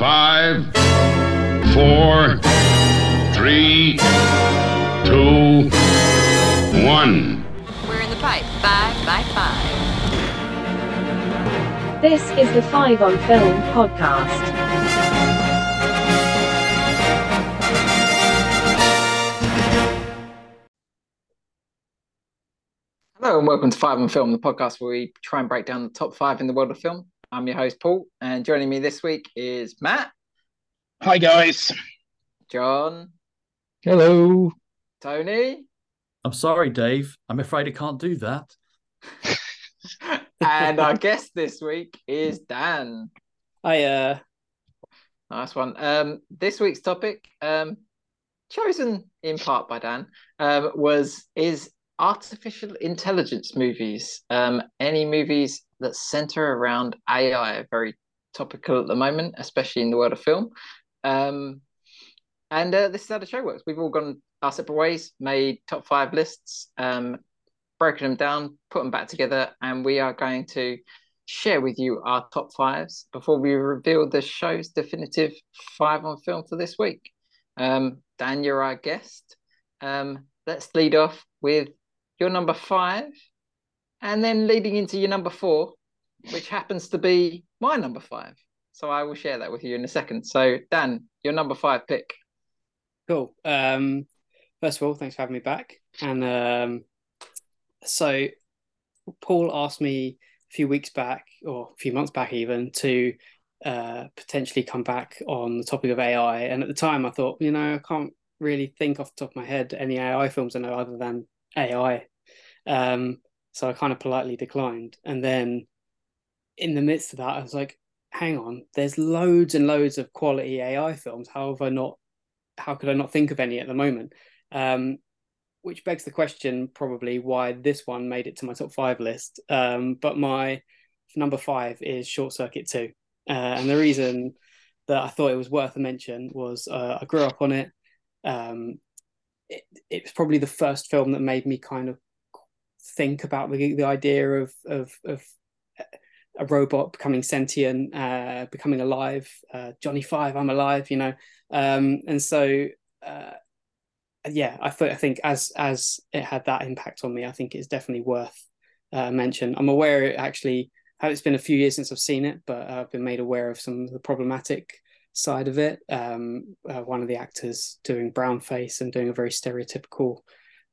Five, four, three, two, one. We're in the pipe. Five by five. This is the Five on Film podcast. Hello and welcome to Five on Film, the podcast where we try and break down the top five in the world of film. I'm your host Paul, and joining me this week is Matt, Hi guys. John, Hello. Tony, I'm sorry, Dave. I'm afraid I can't do that. and our guest this week is Dan. I uh Nice one. Um, this week's topic, um, chosen in part by Dan, um, was is artificial intelligence movies. Um, any movies that center around AI are very topical at the moment, especially in the world of film. Um, and uh, this is how the show works. We've all gone our separate ways, made top five lists, um, broken them down, put them back together, and we are going to share with you our top fives before we reveal the show's definitive five on film for this week. Um, Dan, you're our guest. Um, let's lead off with your number five, and then leading into your number four, which happens to be my number five. So I will share that with you in a second. So Dan, your number five pick. cool. Um first of all, thanks for having me back. And um so Paul asked me a few weeks back or a few months back even to uh potentially come back on the topic of AI. And at the time I thought, you know, I can't really think off the top of my head any AI films I know other than AI. Um so I kind of politely declined. And then in the midst of that, I was like, hang on, there's loads and loads of quality AI films. How have I not? How could I not think of any at the moment? Um, which begs the question, probably why this one made it to my top five list. Um, but my number five is Short Circuit Two, uh, and the reason that I thought it was worth a mention was uh, I grew up on it. Um, it. It was probably the first film that made me kind of think about the the idea of of of a robot becoming sentient, uh, becoming alive. Uh, Johnny Five, I'm alive, you know. Um, and so, uh, yeah, I thought I think as as it had that impact on me, I think it's definitely worth uh, mention. I'm aware it actually. It's been a few years since I've seen it, but I've been made aware of some of the problematic side of it. Um, uh, one of the actors doing brown face and doing a very stereotypical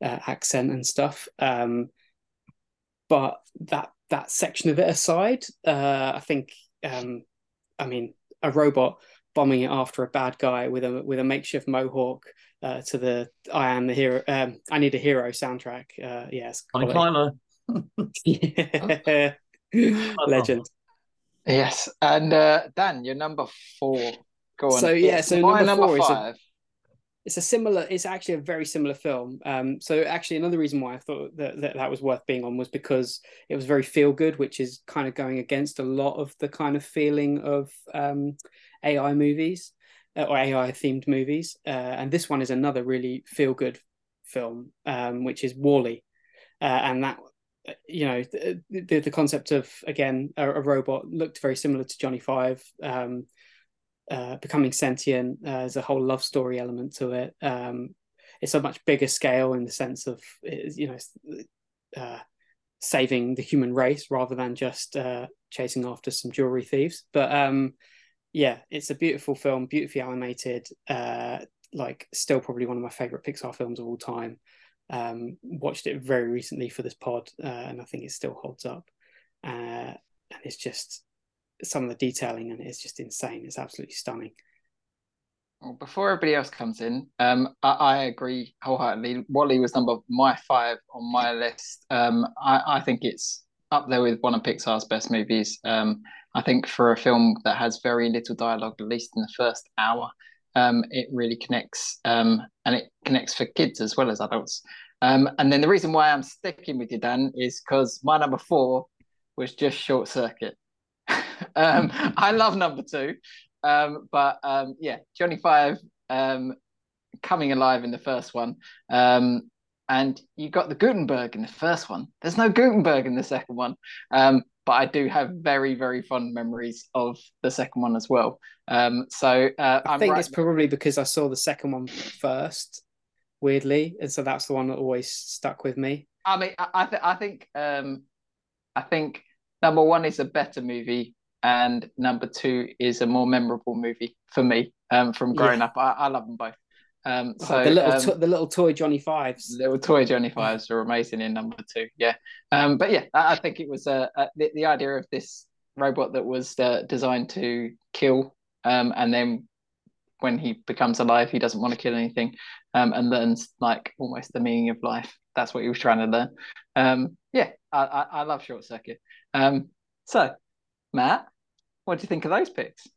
uh, accent and stuff. Um, but that that section of it aside, uh, I think, um, I mean, a robot bombing it after a bad guy with a with a makeshift mohawk uh, to the "I am the hero," um, "I need a hero" soundtrack. Uh, yes, Connie quality. Tyler. yeah. legend. Yes, and uh, Dan, your number four. Go on. So, yeah, so number number four is a- it's a similar it's actually a very similar film. Um so actually another reason why i thought that that, that was worth being on was because it was very feel good which is kind of going against a lot of the kind of feeling of um ai movies uh, or ai themed movies. Uh, and this one is another really feel good film um which is Wall-E uh, and that you know the, the, the concept of again a, a robot looked very similar to johnny five um uh, becoming sentient. Uh, there's a whole love story element to it. Um, it's a much bigger scale in the sense of you know uh, saving the human race rather than just uh, chasing after some jewelry thieves. But um, yeah, it's a beautiful film, beautifully animated. Uh, like still probably one of my favorite Pixar films of all time. Um, watched it very recently for this pod, uh, and I think it still holds up. And it's just some of the detailing and it's just insane. It's absolutely stunning. Well, before everybody else comes in, um, I, I agree wholeheartedly. Wall-E was number my five on my list. Um, I, I think it's up there with one of Pixar's best movies. Um, I think for a film that has very little dialogue, at least in the first hour, um, it really connects, um, and it connects for kids as well as adults. Um, and then the reason why I'm sticking with you, Dan, is because my number four was just Short Circuit. Um, I love number two, um, but um, yeah, Johnny Five um, coming alive in the first one, um, and you got the Guttenberg in the first one. There's no Guttenberg in the second one, um, but I do have very very fond memories of the second one as well. Um, so uh, I think right- it's probably because I saw the second one first, weirdly, and so that's the one that always stuck with me. I mean, I I, th- I think um, I think number one is a better movie, and number two is a more memorable movie for me. Um, from growing Yeah. up, I, I love them both. Um, so Oh, the little um, to- the little toy Johnny Fives. the Little toy Johnny Fives are amazing in number two. Yeah. Um, but yeah, I, I think it was uh, uh, the, the idea of this robot that was uh, designed to kill, um, and then when he becomes alive, he doesn't want to kill anything, um, and learns like almost the meaning of life. That's what he was trying to learn. Um, yeah, I, I, I love Short Circuit. Um, so, Matt, what do you think of those picks?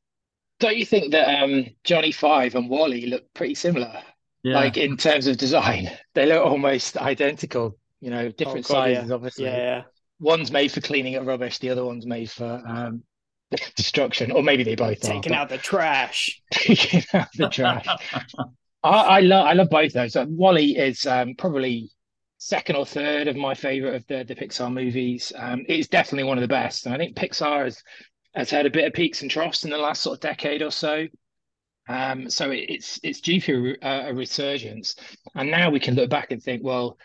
Don't you think that um, Johnny Five and Wall-E look pretty similar? Yeah. Like in terms of design, they look almost identical. You know, different Oh, God, yeah. sizes, obviously. Yeah, yeah. One's made for cleaning up rubbish, the other one's made for um, destruction, or maybe they both are. taking but- out the trash. taking out the trash. I, I love I love both those. Uh, Wall-E is um, probably second or third of my favorite of the the Pixar movies. Um, it's definitely one of the best, and I think Pixar has has had a bit of peaks and troughs in the last sort of decade or so. Um, so it, it's it's due for a, a resurgence, and now we can look back and think, well,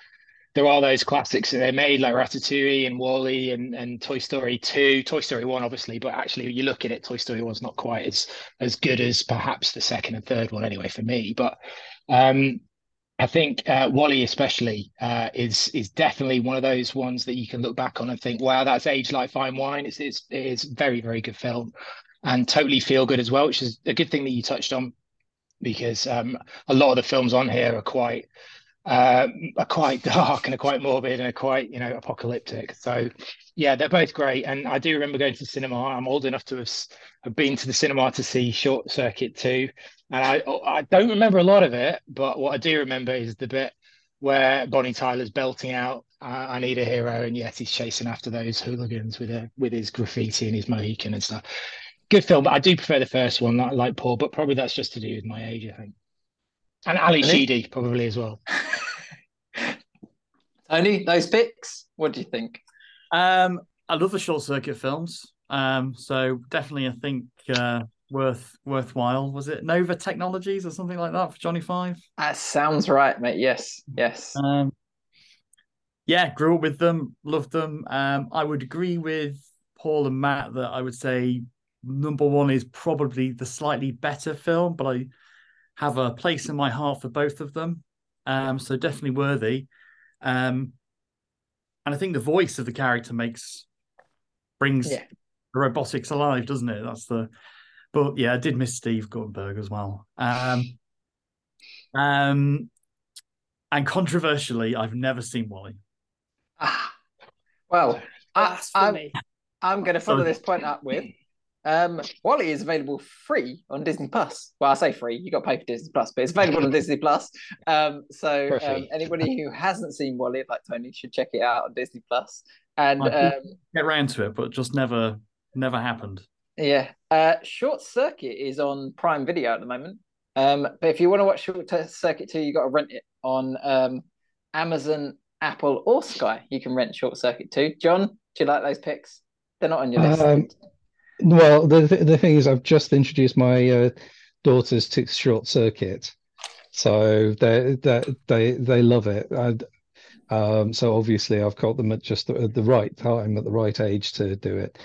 there are those classics that they made like Ratatouille and Wall-E and, and Toy Story 2, Toy Story 1 obviously, but actually you look at it, Toy Story 1's not quite as as good as perhaps the second and third one anyway for me. But um I think uh, Wall-E especially uh, is is definitely one of those ones that you can look back on and think, wow, that's aged like fine wine. It's it's it is very very good film, and totally feel good as well, which is a good thing that you touched on, because um, a lot of the films on here are quite uh, are quite dark and are quite morbid and are quite you know apocalyptic. So yeah, they're both great, and I do remember going to the cinema. I'm old enough to have, have been to the cinema to see Short Circuit 2 and I I don't remember a lot of it, but what I do remember is the bit where Bonnie Tyler's belting out uh, "I Need a Hero," and yet he's chasing after those hooligans with a with his graffiti and his Mohican and stuff. Good film, but I do prefer the first one, like, like Paul. But probably that's just to do with my age, I think. And Ally? Sheedy probably as well. Tony, those picks, what do you think? Um, I love the short circuit films. Um, so definitely, I think uh, worth worthwhile. Was it Nova Technologies or something like that for Johnny Five? That sounds right, mate. Yes, yes. Um, yeah, grew up with them, loved them. Um, I would agree with Paul and Matt that I would say number one is probably the slightly better film, but I have a place in my heart for both of them. Um, so definitely worthy. Um, and I think the voice of the character makes brings Yeah. the robotics alive, doesn't it? That's the. But yeah, I did miss Steve Guttenberg as well. Um, um, and controversially, I've never seen Wall-E. Ah, well, I, I'm, I'm going to follow Sorry. this point up with um, Wall-E is available free on Disney Plus. Well, I say free, you got to pay for Disney Plus, but it's available on Disney Plus. Um, so um, anybody who hasn't seen Wall-E, like Tony, should check it out on Disney Plus. And um, get round to it, but just never, never happened. Yeah. Uh, Short Circuit is on Prime Video at the moment. Um, but if you want to watch Short Circuit 2, you got to rent it on um, Amazon, Apple, or Sky. You can rent Short Circuit 2. John, do you like those picks? They're not on your list. Well, the the thing is, I've just introduced my uh, daughters to Short Circuit, so they they they they love it. And, um, so obviously, I've got them at just the, the right time, at the right age to do it.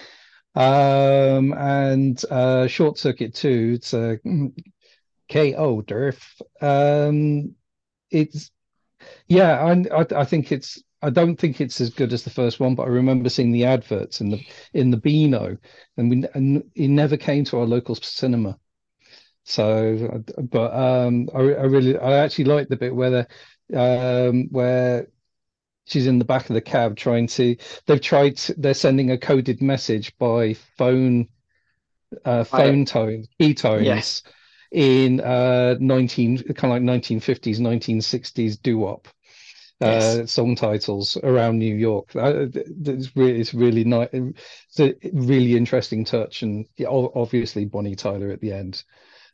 Um, and uh, Short Circuit Two, it's a KO. Um, it's yeah, I, I I think it's. I don't think it's as good as the first one, but I remember seeing the adverts in the in the Beano, and we and it never came to our local cinema. So, but um, I, I really, I actually like the bit where the um, where she's in the back of the cab trying to. They've tried. to- they're sending a coded message by phone, uh, phone tone, key tones. Yes. In uh, 19 kind of like 1950s, 1960s doo-wop uh, Yes. song titles around New York. Uh, It's really, it's really nice. It's a really interesting touch, and obviously Bonnie Tyler at the end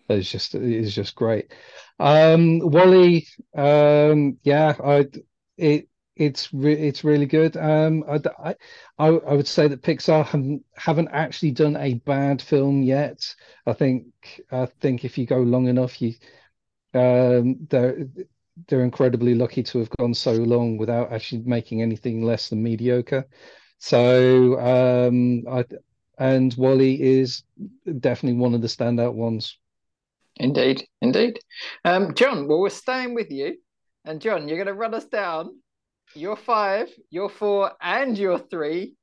is just is just great. Um, Wall-E, um, yeah, I it it's re it's really good. Um, I, I I would say that Pixar haven't haven't actually done a bad film yet. I think I think if you go long enough, you um they're they're incredibly lucky to have gone so long without actually making anything less than mediocre. So um, I and Wall-E is definitely one of the standout ones. Indeed, indeed. Um, John, well, we're staying with you, and John, you're going to run us down your five, your four, and your three.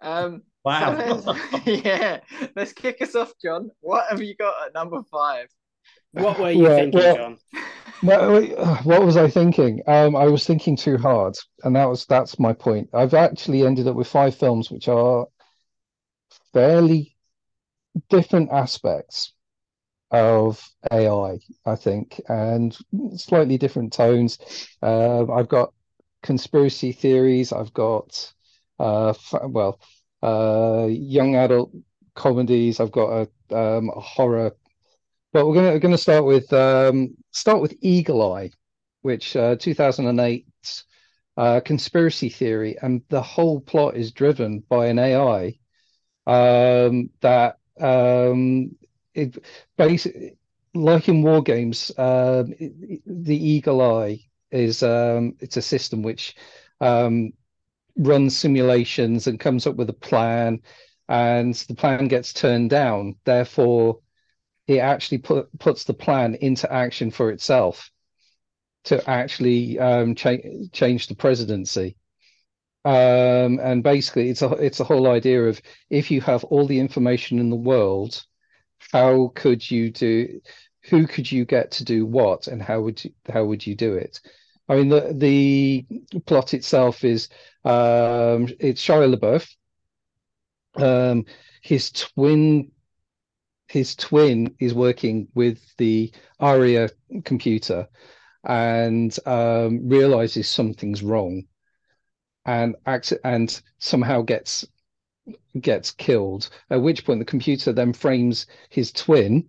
Um, Wow. so let's- yeah, let's kick us off, John. What have you got at number five? What were you Yeah, thinking, well- John? Uh, what was I thinking? Um, I was thinking too hard, and that was that's my point. I've actually ended up with five films which are fairly different aspects of AI, I think, and slightly different tones. Uh, I've got conspiracy theories. I've got uh, well, uh, young adult comedies. I've got a, um, a horror. But we're we're gonna start with um, start with Eagle Eye, which uh, 2008 uh, conspiracy theory, and the whole plot is driven by an AI um, that um, it basically like in war games, it- the Eagle Eye is um, it's a system which um, runs simulations and comes up with a plan, and the plan gets turned down. Therefore, it actually put, puts the plan into action for itself to actually um, cha change the presidency. Um, and basically, it's a it's a whole idea of if you have all the information in the world, how could you do? Who could you get to do what, and how would you how would you do it? I mean, the the plot itself is um, it's Shia LaBeouf. Um, his twin his twin is working with the ARIIA computer and um, realizes something's wrong and acts and somehow gets gets killed. At which point the computer then frames his twin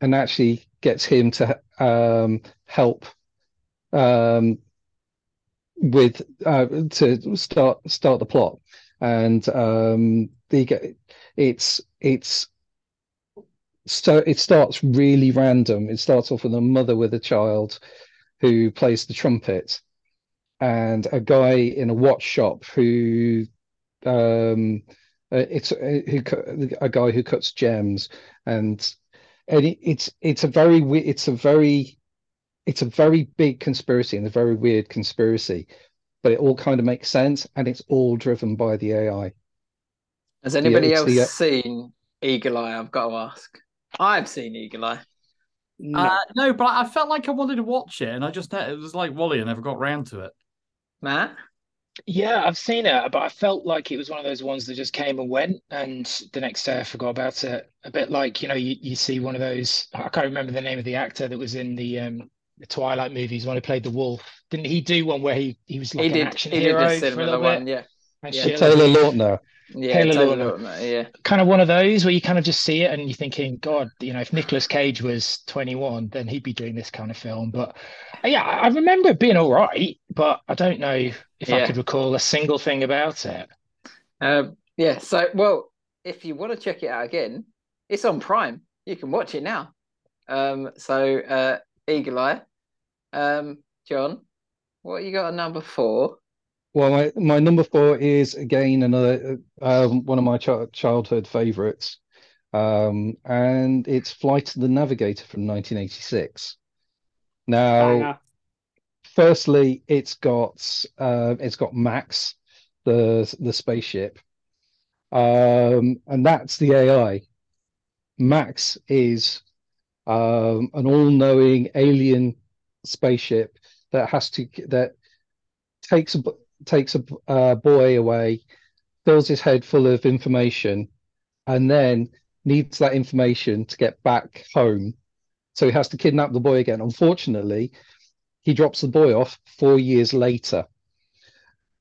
and actually gets him to um, help um, with uh, to start start the plot. And um, the it's it's so it starts really random. It starts off with a mother with a child who plays the trumpet, and a guy in a watch shop who um uh, it's uh, who a guy who cuts gems, and and it, it's it's a very it's a very it's a very big conspiracy and a very weird conspiracy, but it all kind of makes sense, and it's all driven by the AI. Has anybody else the- seen Eagle Eye? I've got to ask. I've seen Eagle Eye. No. Uh, no, but I felt like I wanted to watch it, and I just it was like Wall-E. I never got round to it. Matt? Yeah, I've seen it, but I felt like it was one of those ones that just came and went, and the next day I forgot about it. A bit like, you know, you, you see one of those, I can't remember the name of the actor that was in the um the Twilight movies when he played the wolf. Didn't he do one where he, he was like he an did. action He did hero a for a similar little one. bit? Yeah. Yeah. Taylor. Lautner. Yeah. Taylor Taylor Lautner. Lautner, Yeah. kind of one of those where you kind of just see it and you're thinking, God, you know, if Nicolas Cage was 21, then he'd be doing this kind of film. But uh, yeah, I remember it being all right, but I don't know if I could recall a single thing about it. Um, yeah. So, well, if you want to check it out again, it's on Prime. You can watch it now. Um, so, uh, Eagle Eye. Um, John, what you got at number four? Well, my, my number four is again another um, one of my ch childhood favorites, um, and it's Flight of the Navigator from 1986. Now, firstly, it's got uh, it's got Max, the the spaceship, um, and that's the AI. Max is um, an all-knowing alien spaceship that has to that takes takes a uh, boy away, fills his head full of information, and then needs that information to get back home. So he has to kidnap the boy again. Unfortunately, he drops the boy off four years later.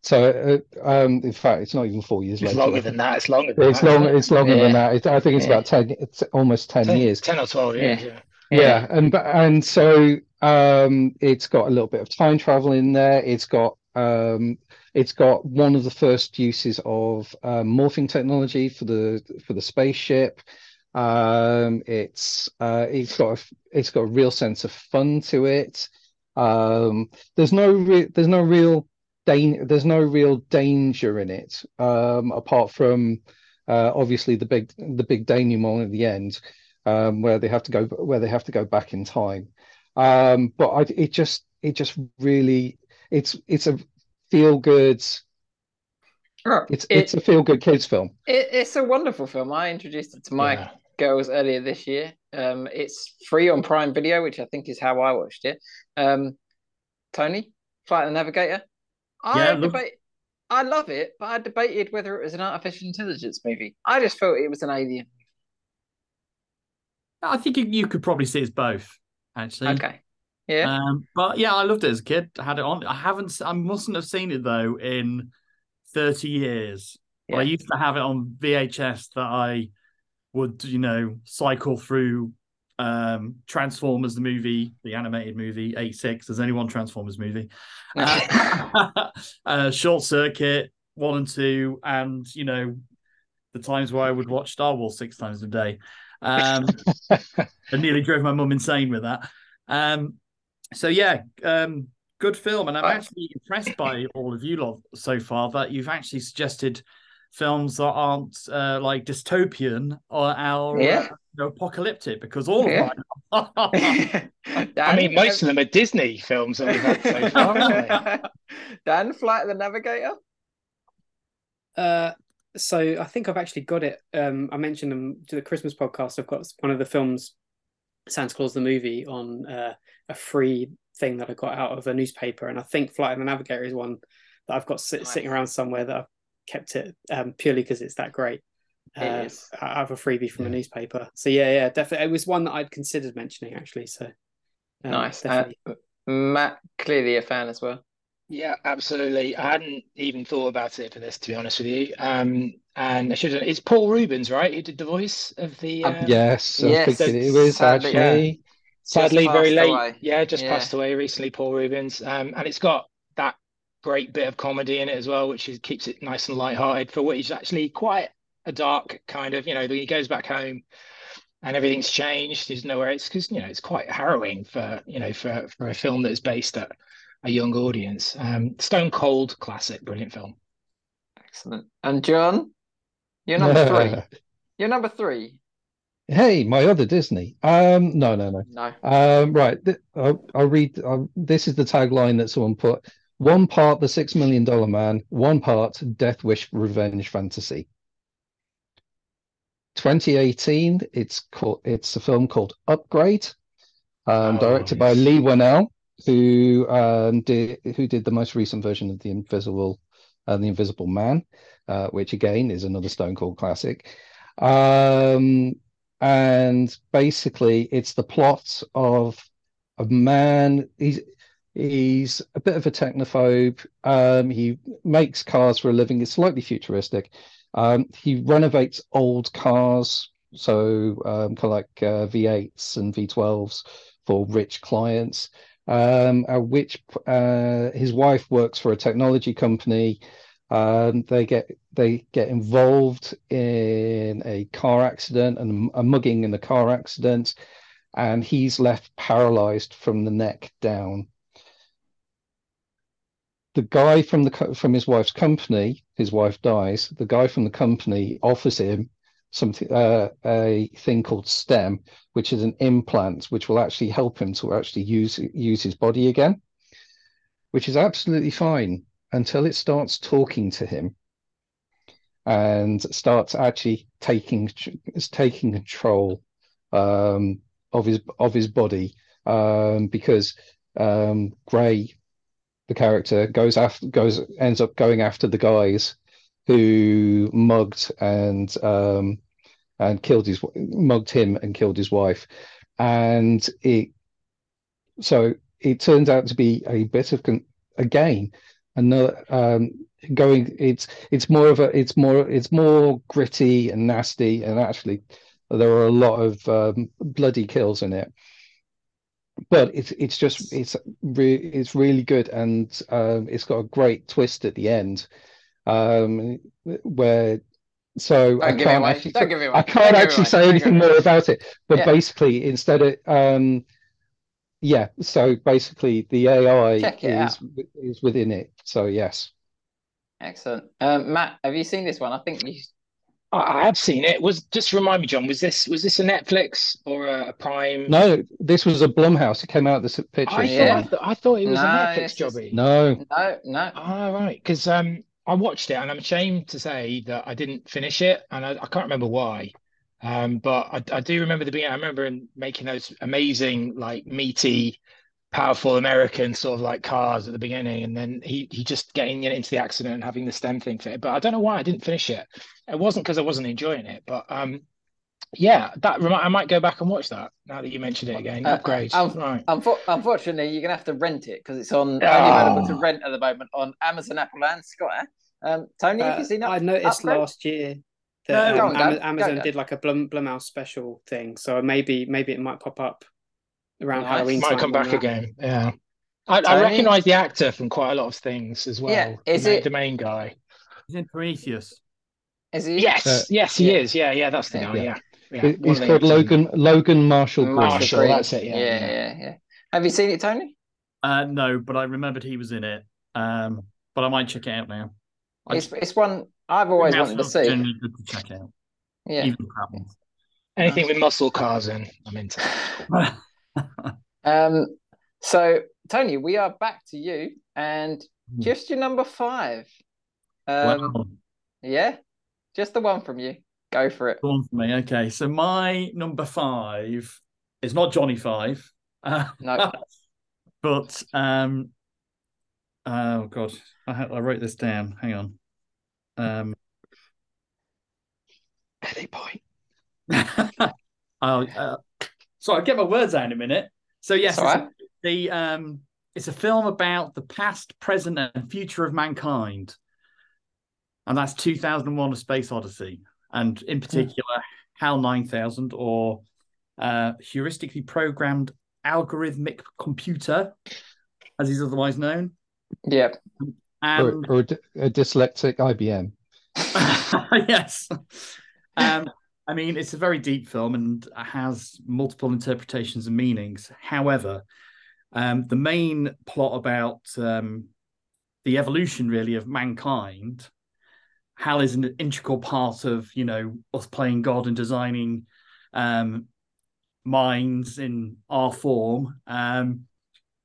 So, uh, um, in fact, it's not even four years It's later. longer than that. It's longer than It's that. long. It's longer than that. It, I think it's Yeah. about ten. It's almost ten, 10, years. 10 or 12 years. Yeah. Yeah, and and so um, it's got a little bit of time travel in there. It's got um, it's got one of the first uses of um, morphing technology for the for the spaceship. Um, it's uh, it's got a, it's got a real sense of fun to it. Um, there's no re- there's no real dan- there's no real danger in it um, apart from uh, obviously the big the big denouement at the end um, where they have to go where they have to go back in time. Um, but I, it just it just really it's it's a feel good. Oh, It's it- it's a feel good kids film. It, it's a wonderful film. I introduced it to my Yeah. girls earlier this year. Um, it's free on Prime Video, which I think is how I watched it. Um, Tony, Flight of the Navigator. I Yeah, look- debate. I love it, but I debated whether it was an artificial intelligence movie. I just felt it was an alien. I think you, you could probably see it as both, actually. Okay. Yeah. Um, but yeah, I loved it as a kid. I had it on. I haven't. I mustn't have seen it though in thirty years. But I used to have it on VHS that I would, you know, cycle through. Um, Transformers the movie, the animated movie, eight six. There's only one Transformers movie. Uh, uh, Short Circuit one and two, and you know, the times where I would watch Star Wars six times a day. Um, I nearly drove my mum insane with that. Um, so yeah, um, good film, and I'm Uh, actually impressed by all of you lot so far that you've actually suggested films that aren't uh, like dystopian or, or Yeah. uh, you apocalyptic because all Yeah. of mine. I mean, most of them are Disney films that we've had so far. Dan, Flight of the Navigator. Uh, so I think I've actually got it. Um, I mentioned them to the Christmas podcast. I've got one of the films, Santa Claus the movie, on uh, a free thing that I got out of a newspaper, and I think Flight of the Navigator is one that I've got sit- Nice. sitting around somewhere that I've kept it um, purely because it's that great. Uh. I have a freebie from a newspaper, so yeah, yeah, definitely. It was one that I'd considered mentioning actually. So um, nice. Uh. Matt, clearly a fan as well. Yeah, absolutely. I hadn't even thought about it for this, to be honest with you. Um, and I should have, it's Paul Reubens, right? Who did the voice of the Um, um, Yes, I Yes, think it was sadly, actually. sadly very late. away. Yeah, just Yeah. passed away recently, Paul Reubens. Um, and it's got that great bit of comedy in it as well, which is, keeps it nice and lighthearted for what is actually quite a dark kind of, you know, he goes back home and everything's changed. He's nowhere. It's because, you know, it's quite harrowing for, you know, for, for a film that is based at a young audience. Um, Stone Cold classic, brilliant film. Excellent. And John, you're number three. You're number three. Hey, my other Disney. Um, no, no, no. No. Um, right. Th I'll, I'll read. i this is the tagline that someone put. One part the Six Million Dollar Man, one part Death Wish Revenge Fantasy. 2018. It's called. It's a film called Upgrade, um, Oh, directed by. Leigh Whannell, who um, did who did the most recent version of the Invisible, uh, the Invisible Man, uh, which again is another Stone Cold classic. Um, and basically, it's the plot of a man. He's he's a bit of a technophobe. Um, he makes cars for a living. It's slightly futuristic. Um, he renovates old cars, so um, kind of like uh, V8s and V12s for rich clients. Um, at which uh, his wife works for a technology company. Um, they get they get involved in a car accident and a mugging in the car accident, and he's left paralyzed from the neck down. The guy from the from his wife's company, his wife dies. The guy from the company offers him something uh, a thing called STEM, which is an implant which will actually help him to actually use use his body again, which is absolutely fine until it starts talking to him and starts actually taking is taking control um, of his of his body um, because um, Gray, the character, goes after goes ends up going after the guys who mugged and um, and killed his mugged him and killed his wife, and it so it turns out to be a bit of con- again another um, going it's it's more of a it's more it's more gritty and nasty and actually there are a lot of um, bloody kills in it. But it's it's just it's re it's really good and um, it's got a great twist at the end um, where so Don't I give can't away. actually Don't give it away. I Don't can't actually away. say Don't anything more about it but Yeah. basically instead of um yeah so basically the AI Check it is is within it so yes Excellent. Um, Matt, have you seen this one? I think you. I, I have seen it. Was just remind me, John. Was this was this a Netflix or a, a Prime? no this was a Blumhouse it came out this picture I Yeah. thought I thought it was No, a Netflix it's just- jobby. no No, no. Ah, right. Because um, I watched it and I'm ashamed to say that I didn't finish it, and I, I can't remember why. Um, but I, I do remember the beginning. I remember in making those amazing, like meaty, powerful American sort of like cars at the beginning, and then he he just getting into the accident and having the stem thing fit. But I don't know why I didn't finish it. It wasn't because I wasn't enjoying it, but um, yeah, that remi- I might go back and watch that now that you mentioned it again. Uh, um, right? Unfor- unfortunately, you're gonna have to rent it because it's on only Oh. available to rent at the moment on Amazon, Apple, and Scott. Um, Tony, have Uh, you seen I noticed Upgrade? last year that go um, on, Ama- Amazon did like a Blum Blumhouse special thing, so maybe maybe it might pop up around Nice. Halloween Might time come back that. again. Yeah. I, I recognize the actor from quite a lot of things as well. Yeah, is the, it- the main guy? He's in Prometheus. Is he? Yes, Uh, yes, he yeah. is. Yeah, yeah, that's the Yeah. guy. Yeah, yeah. He- one he's called actors. Logan Logan Marshall Green. Marshall, Green. that's it, yeah, yeah, yeah. yeah, yeah. Have you seen it, Tony? Uh, no, but I remembered he was in it. Um, but I might check it out now. I It's it's one I've always wanted to see. Good to check out. Yeah. Even. Anything with muscle cars in, I'm into. Um. So Tony, we are back to you, and Hmm. just your number five. Um. Wow. Yeah, just the one from you. Go for it. Go on for me. Okay, so my number five is not Johnny Five. Uh, No. but um, oh god, I ha- I wrote this down. Hang on. Um, Eddie Boy. I'll, uh, so I'll get my words out in a minute. So yes, It's right. it's the um, it's a film about the past, present, and future of mankind, and that's 2001: A Space Odyssey, and in particular, HAL 9000 or uh, heuristically programmed algorithmic computer, as he's otherwise known. Yeah. or, And or a, d- a dyslexic IBM. yes. Um, I mean, it's a very deep film and has multiple interpretations and meanings. However, um, the main plot about um, the evolution, really, of mankind, Hal is an integral part of, you know, us playing God and designing um, minds in our form. Um,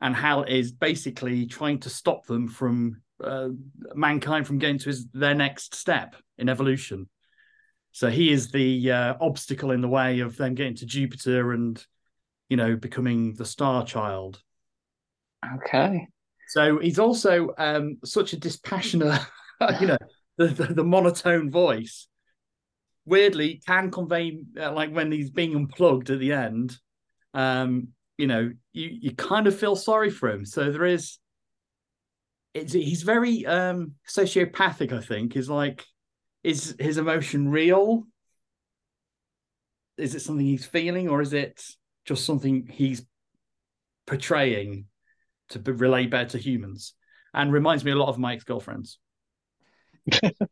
and Hal is basically trying to stop them from uh, mankind from getting to his, their next step in evolution. So he is the uh, obstacle in the way of them getting to Jupiter and, you know, becoming the star child. Okay. So he's also um, such a dispassionate, you know, the, the, the monotone voice. Weirdly, can convey uh, like when he's being unplugged at the end. Um, you know, you you kind of feel sorry for him. So there is. It's he's very um sociopathic. I think is like, is his emotion real? Is it something he's feeling, or is it just something he's portraying to be, relate better to humans? And reminds me a lot of my ex girlfriends.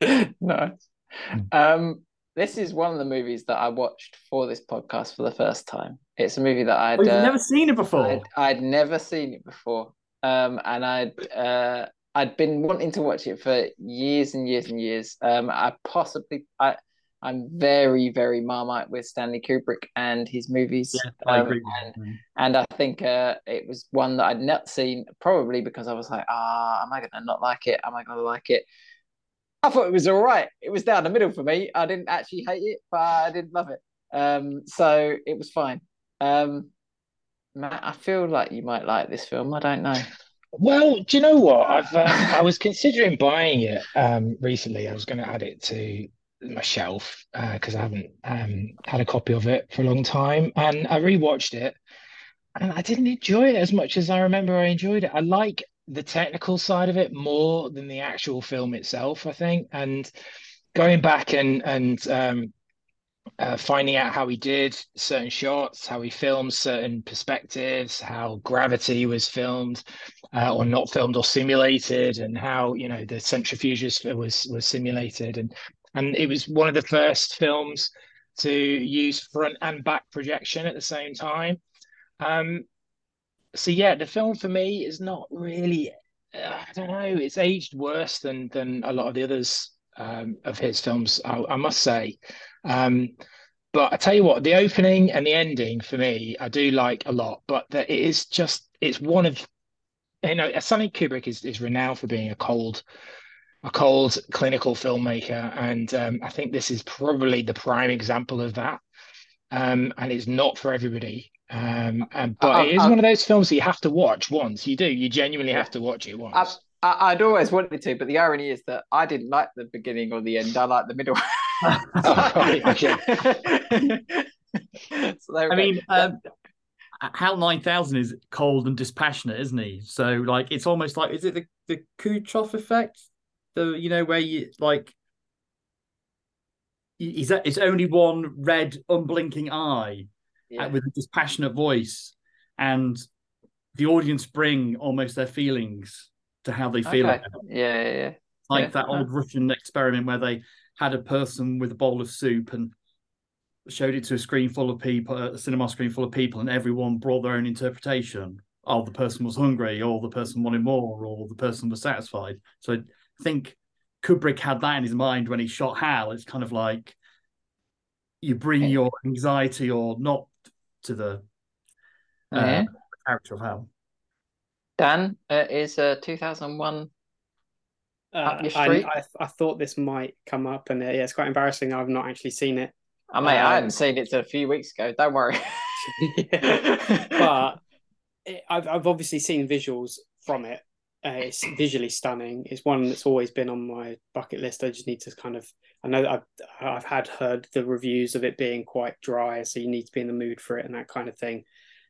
nice. Um, this is one of the movies that I watched for this podcast for the first time. It's a movie that I'd Oh, uh, never seen it before. I'd, I'd never seen it before. Um, and I'd uh, I'd been wanting to watch it for years and years and years. Um, I possibly I I'm very very marmite with Stanley Kubrick and his movies. yeah, I Um, agree. and and I think uh, it was one that I'd not seen, probably because I was like, ah, am I going to not like it? Am I going to like it? I thought it was all right. It was down the middle for me. I didn't actually hate it, but I didn't love it. Um, so it was fine. Um, Matt, I feel like you might like this film. I don't know. Well, do you know what? I've um, I was considering buying it um, recently. I was going to add it to my shelf because I haven't um, had a copy of it for a long time, and I rewatched it, and I didn't enjoy it as much as I remember I enjoyed it. I like the technical side of it more than the actual film itself, I think, and going back and and um, uh, finding out how he did certain shots, how he filmed certain perspectives, how gravity was filmed uh, or not filmed or simulated, and how you know the centrifuges was was simulated, and and it was one of the first films to use front and back projection at the same time. Um, so yeah, the film for me is not really. Uh, I don't know. It's aged worse than than a lot of the others um, of his films. I, I must say. Um, but I tell you what, the opening and the ending for me, I do like a lot. But the, it is just, it's one of, you know, Stanley Kubrick is is renowned for being a cold, a cold clinical filmmaker, and um, I think this is probably the prime example of that. Um, and it's not for everybody. Um, and, but I- it is I- one of those films that you have to watch once. You do. You genuinely have to watch it once. I, I, I'd always wanted to, but the irony is that I didn't like the beginning or the end. I like the middle. Oh, right, okay. so I mean, um, Hal nine thousand is cold and dispassionate, isn't he? So like, it's almost like is it the the Kuleshov effect? The you know where you like. Is that it's only one red unblinking eye Yeah. with a dispassionate voice, and the audience bring almost their feelings to how they feel. Okay. about it. yeah, yeah, yeah. like Yeah. that old Russian experiment where they had a person with a bowl of soup and showed it to a screen full of people, a cinema screen full of people, and everyone brought their own interpretation. Oh, the person was hungry, or the person wanted more, or the person was satisfied. So I think Kubrick had that in his mind when he shot Hal. It's kind of like you bring your anxiety or not to the uh, Yeah. character of Hal. Dan uh, is uh, 2001. Uh, I. I I thought this might come up, and uh, yeah, it's quite embarrassing. I've not actually seen it, I mean, I Um, hadn't seen it a few weeks ago. Don't worry. but it, I've I've obviously seen visuals from it. Uh, it's visually stunning. It's one that's always been on my bucket list. I just need to kind of. I know that I've I've had heard the reviews of it being quite dry, so you need to be in the mood for it and that kind of thing.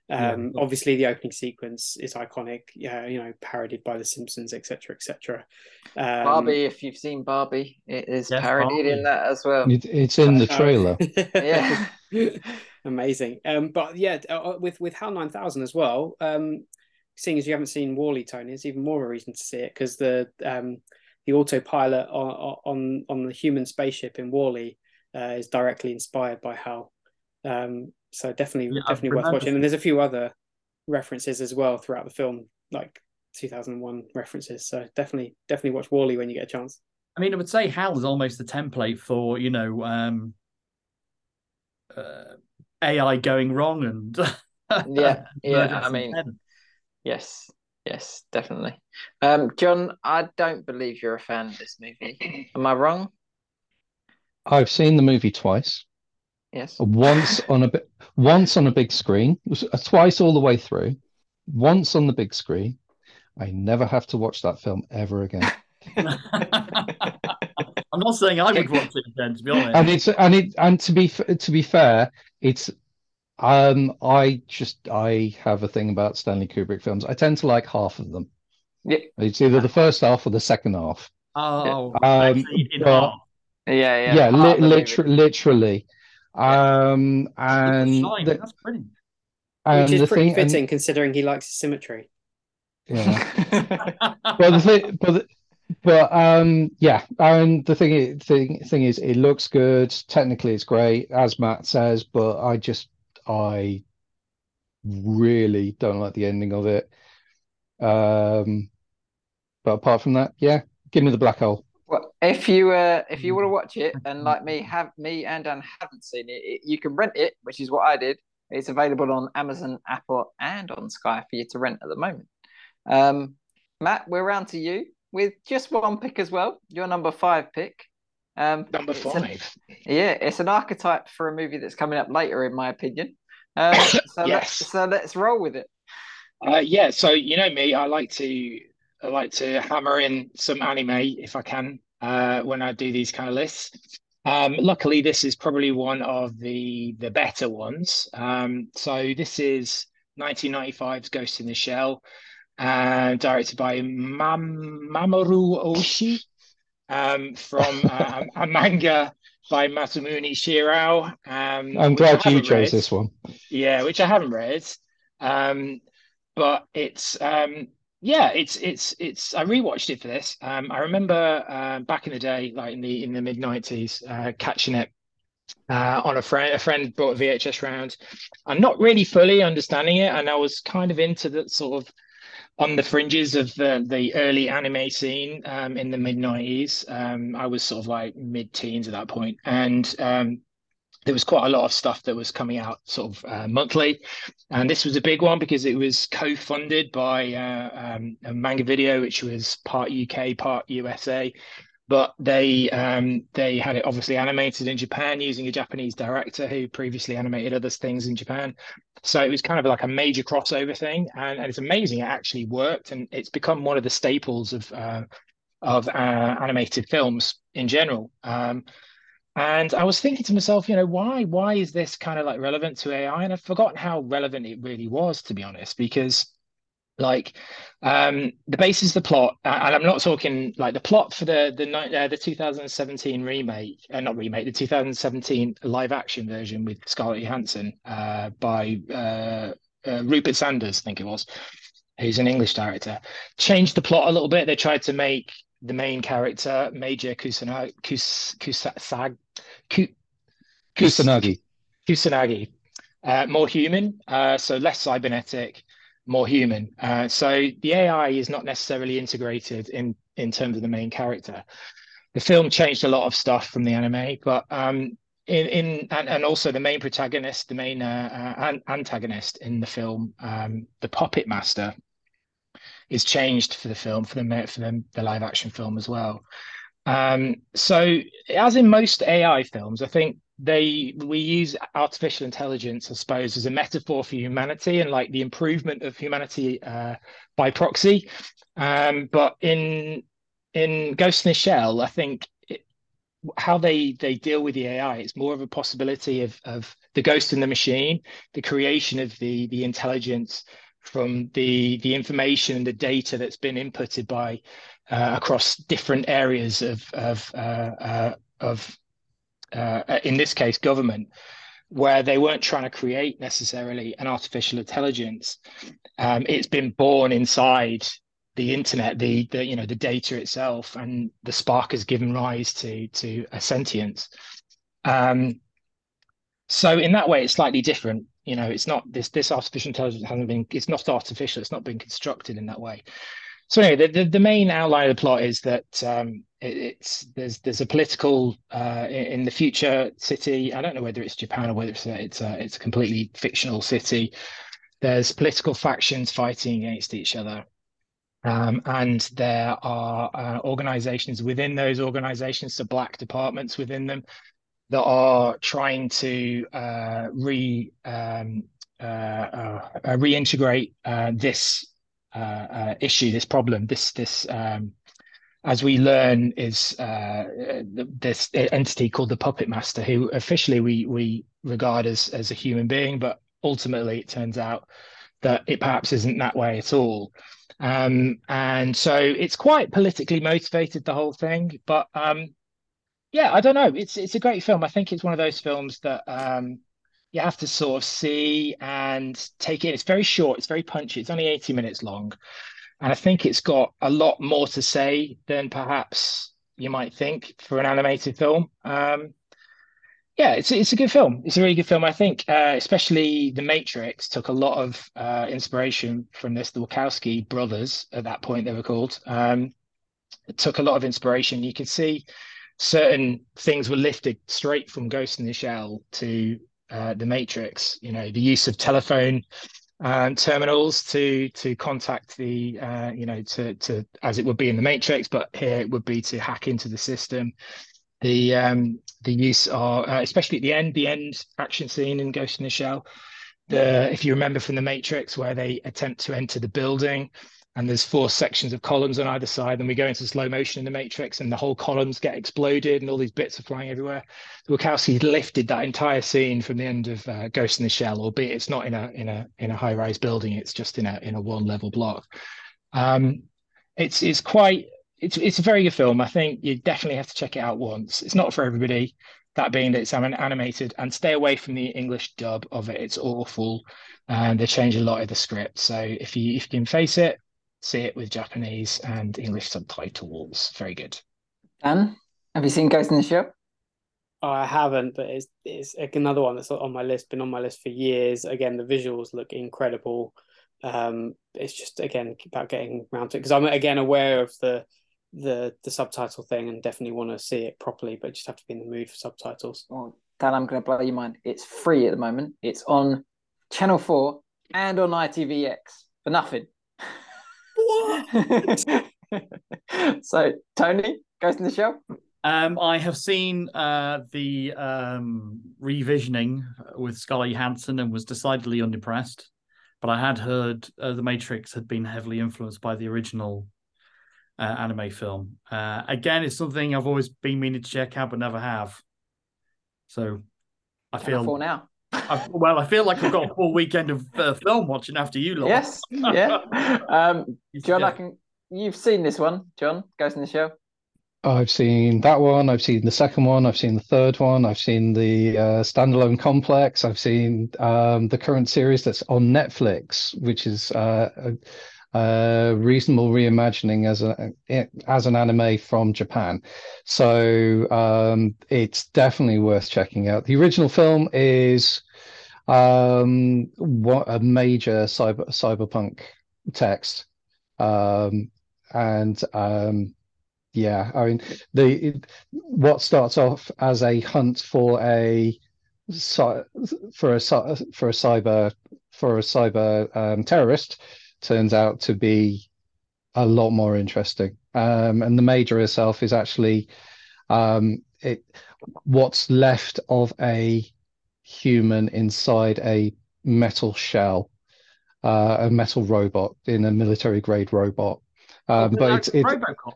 Um, Obviously, the opening sequence is iconic. Yeah, you know, parodied by The Simpsons, etc., etc. Um, Barbie, if you've seen Barbie, it is Yes, parodied Barbie. in that as well. It, it's in the trailer. Yeah. Amazing. Um, but yeah, uh, with with HAL nine thousand as well. Um, seeing as you haven't seen Wall-E, Tony, it's even more of a reason to see it because the um the autopilot on on on the human spaceship in Wall-E uh, is directly inspired by HAL. Um, so definitely Yeah, definitely worth watching. And there's a few other references as well throughout the film, like 2001 references. So definitely definitely watch Wall-E when you get a chance. I mean, I would say Hal is almost the template for you know um, uh, AI going wrong and Yeah, yeah. I mean, ten. Yes, yes, definitely. Um, John, I don't believe you're a fan of this movie. Am I wrong? I've seen the movie twice. Yes. Once on a bi- once on a big screen, uh, twice all the way through. Once on the big screen. I never have to watch that film ever again. I'm not saying I would watch it again, to be honest. And it's and it and to be to be fair, it's um I just I have a thing about Stanley Kubrick films. I tend to like half of them. Yeah, It's either the first half or the second half. oh, Um, but- yeah, yeah. Yeah, li- of literally, literally. Um, and the, that's brilliant. and Which is pretty thing, and- fitting considering he likes symmetry. yeah. Well, the thing, but the- but um, yeah, and the thing thing thing is, it looks good. Technically, it's great, as Matt says, but I just I really don't like the ending of it. Um, but apart from that, yeah, give me the black hole. Well, if you uh, if you want to Mm. watch it and like me have me and Dan haven't seen it, it, you can rent it, which is what I did. It's available on Amazon, Apple, and on Sky for you to rent at the moment. Um, Matt, we're round to you with just one pick as well. Your number five pick. Um, Number it's an- five. yeah, it's an archetype for a movie that's coming up later, in my opinion. Um, so Yes. let's so let's roll with it. Uh, yeah, so you know me, I like to I like to hammer in some anime if I can uh, when I do these kind of lists. Um, luckily, this is probably one of the the better ones. Um, so this is 1995's Ghost in the Shell, uh, directed by Mam Mamoru Oshii. um, from uh, a manga by Masamune Shirow. Um, I'm glad you chose read. this one. Yeah, which I haven't read. Um, but it's um, yeah, it's it's it's. I rewatched it for this. Um, I remember uh, back in the day, like in the in the mid nineties, uh, catching it uh, on a friend. A friend brought a VHS round. I'm not really fully understanding it, and I was kind of into the sort of on the fringes of the, the early anime scene um, in the mid 90s. Um, I was sort of like mid teens at that point, and um, there was quite a lot of stuff that was coming out sort of uh, monthly. And this was a big one because it was co funded by uh, um, a manga video, which was part UK, part USA. But they um, they had it obviously animated in Japan using a Japanese director who previously animated other things in Japan. So it was kind of like a major crossover thing, and, and it's amazing it actually worked, and it's become one of the staples of uh, of uh, animated films in general. Um, and I was thinking to myself, you know, why why is this kind of like relevant to AI? And I've forgotten how relevant it really was, to be honest, because like um the basis of the plot and i'm not talking like the plot for the the uh, the 2017 remake uh, not remake the 2017 live action version with scarlett johansson uh by uh, uh, rupert sanders i think it was who's an english director changed the plot a little bit they tried to make the main character major kusana Kus, kusasag Kus, Kusanagi. kusanagi uh, more human uh so less cybernetic more human. Uh, so the AI is not necessarily integrated in in terms of the main character. The film changed a lot of stuff from the anime, but um, in in and, and also the main protagonist, the main uh, uh, antagonist in the film, um, the Puppet Master, is changed for the film for the for the, the live action film as well. Um, so as in most AI films, I think they we use artificial intelligence, I suppose, as a metaphor for humanity and like the improvement of humanity uh, by proxy. Um, but in in Ghost in the Shell, I think it, how they they deal with the AI, it's more of a possibility of of the ghost in the machine, the creation of the the intelligence from the the information and the data that's been inputted by uh, across different areas of of uh, uh of uh, in this case, government, where they weren't trying to create necessarily an artificial intelligence. Um, it's been born inside the internet, the, the you know the data itself, and the spark has given rise to to a sentience. Um, so in that way, it's slightly different. You know, it's not this this artificial intelligence hasn't been it's not artificial. It's not been constructed in that way. So anyway, the, the, the, main outline of the plot is that um, it, it's there's there's a political uh, in the future city. I don't know whether it's Japan or whether it's a, it's a, it's a completely fictional city. There's political factions fighting against each other, um, and there are uh, organizations within those organizations, so black departments within them, that are trying to uh, re um, uh, uh, reintegrate uh, this uh, uh, issue, this problem, this this um, as we learn is uh, this entity called the puppet master, who officially we we regard as as a human being, but ultimately it turns out that it perhaps isn't that way at all. Um, and so it's quite politically motivated, the whole thing. But um, yeah, I don't know. It's it's a great film. I think it's one of those films that um, you have to sort of see and take it. It's very short, it's very punchy, it's only 80 minutes long. And I think it's got a lot more to say than perhaps you might think for an animated film. Um, yeah, it's it's a good film. It's a really good film. I think, uh, especially The Matrix took a lot of uh, inspiration from this. The Wachowski brothers, at that point they were called, um, took a lot of inspiration. You can see certain things were lifted straight from Ghost in the Shell to uh, the Matrix. You know, the use of telephone um, terminals to to contact the uh, you know to to as it would be in the Matrix, but here it would be to hack into the system. The um, the use of uh, especially at the end, the end action scene in Ghost in the Shell. The if you remember from the Matrix, where they attempt to enter the building and there's four sections of columns on either side. and we go into slow motion in the Matrix, and the whole columns get exploded, and all these bits are flying everywhere. Wachowski lifted that entire scene from the end of uh, Ghost in the Shell, albeit it's not in a in a in a high rise building; it's just in a in a one level block. Um, it's it's quite it's it's a very good film. I think you definitely have to check it out once. It's not for everybody. That being that it's an- animated, and stay away from the English dub of it. It's awful, and they change a lot of the script. So if you if you can face it, see it with Japanese and English subtitles. Very good. Dan, have you seen Ghost in the Shell? Oh, I haven't, but it's it's another one that's on my list. Been on my list for years. Again, the visuals look incredible. Um, it's just again about getting around to it because I'm again aware of the the the subtitle thing and definitely want to see it properly, but just have to be in the mood for subtitles. Well, Dan, I'm going to blow your mind. It's free at the moment. It's on Channel 4 and on ITVX for nothing. What? so, Tony, goes in the show. Um, I have seen uh, the um, revisioning with Scarlett Johansson and was decidedly unimpressed. But I had heard uh, The Matrix had been heavily influenced by the original uh, anime film. Uh, again, it's something I've always been meaning to check out but never have. So I Channel feel 4 now. I, well, I feel like I've got a full weekend of uh, film watching after you lot. Yes, yeah. Um, John, Yeah. I can. You've seen this one, John, Ghost in the show. I've seen that one. I've seen the second one. I've seen the third one. I've seen the uh, standalone complex. I've seen um, the current series that's on Netflix, which is uh, a reasonable reimagining as a as an anime from Japan. So um, it's definitely worth checking out. The original film is um, what a major cyber cyberpunk text, um, and um, yeah, I mean the it, what starts off as a hunt for a for a for a cyber for a cyber um, terrorist turns out to be a lot more interesting. Um, and the major herself is actually um, it what's left of a human inside a metal shell, uh, a metal robot in a military grade robot. Um, but it's Robocop.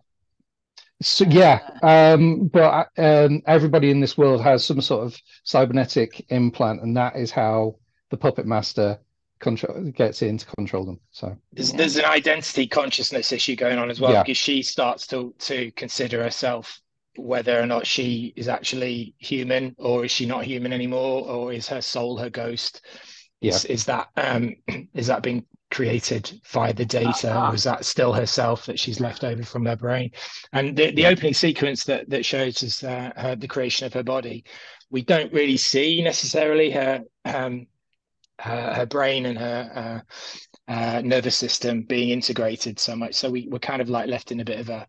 so yeah, um, but um, everybody in this world has some sort of cybernetic implant, and that is how the puppet master control gets in to control them. So There's there's an identity consciousness issue going on as well Yeah. because she starts to to consider herself whether or not she is actually human or is she not human anymore or is her soul her ghost? Is is that um is that being created via the data or is that still herself that she's left over from her brain? And the, the opening sequence that that shows us uh, her the creation of her body, we don't really see necessarily her um her, her brain and her uh, uh, nervous system being integrated so much. So we, we're kind of like left in a bit of a,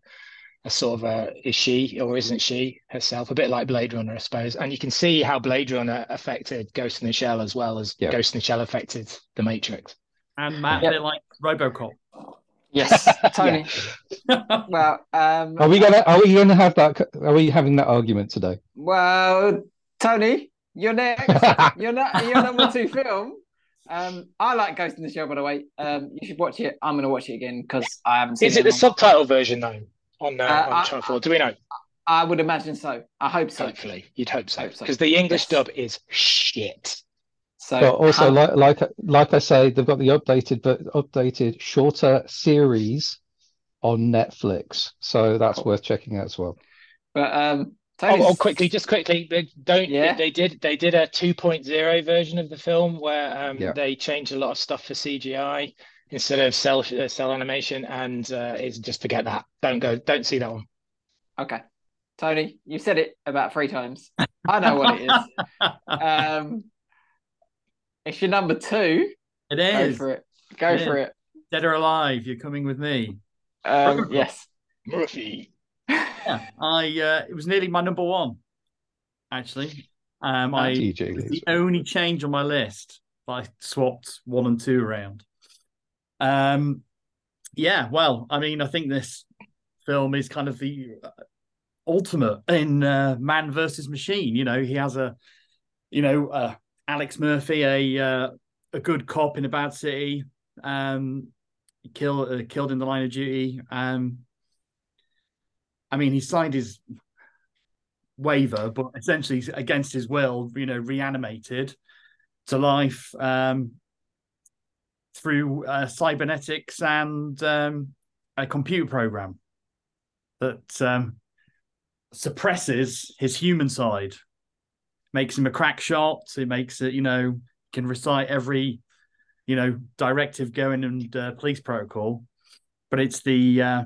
a sort of a is she or isn't she herself? A bit like Blade Runner, I suppose. And you can see how Blade Runner affected Ghost in the Shell as well as Yeah. Ghost in the Shell affected The Matrix. And Matt, Yep. they're like Robocop. Yes, Tony. Well, um, are we gonna are we gonna have that? Are we having that argument today? well, Tony, you're next. You're not. You're number two film. Um, I like Ghost in the Shell, by the way. Um, you should watch it. I'm going to watch it again because I haven't seen Is it. it the long- subtitle version though on uh, Uh, on I- Channel Four? Do we know? I would imagine so. I hope so. Hopefully, you'd hope so Hope so. because the English Yes. dub is shit. So But also, how- like like like I say, they've got the updated but updated shorter series on Netflix, so that's worth checking out as well. but um, Tony's- oh, quickly, just quickly, they don't Yeah. they did they did a 2.0 version of the film where um, Yeah. they changed a lot of stuff for CGI instead of cell uh, cell animation, and uh, it's just forget that. Don't go, don't see that one. Okay. Tony, you've said it about three times. I know what it is. Um, if you're number two, It go for it. Go It for is. it. Dead or alive, you're coming with me. Um, yes. Murphy. Yeah, I. Uh, it was nearly my number one, actually. Um, I the only change on my list. I swapped one and two around. Um, yeah. Well, I mean, I think this film is kind of the uh, ultimate in uh, man versus machine. You know, he has a, you know, uh, Alex Murphy, a uh, a good cop in a bad city, um, killed uh, killed in the line of duty. Um, I mean, he signed his waiver, but essentially against his will, you know, reanimated to life um, through uh, cybernetics and um, a computer program. that um, suppresses his human side, makes him a crack shot. It makes it, you know, can recite every, you know, directive going and uh, police protocol, but it's the uh,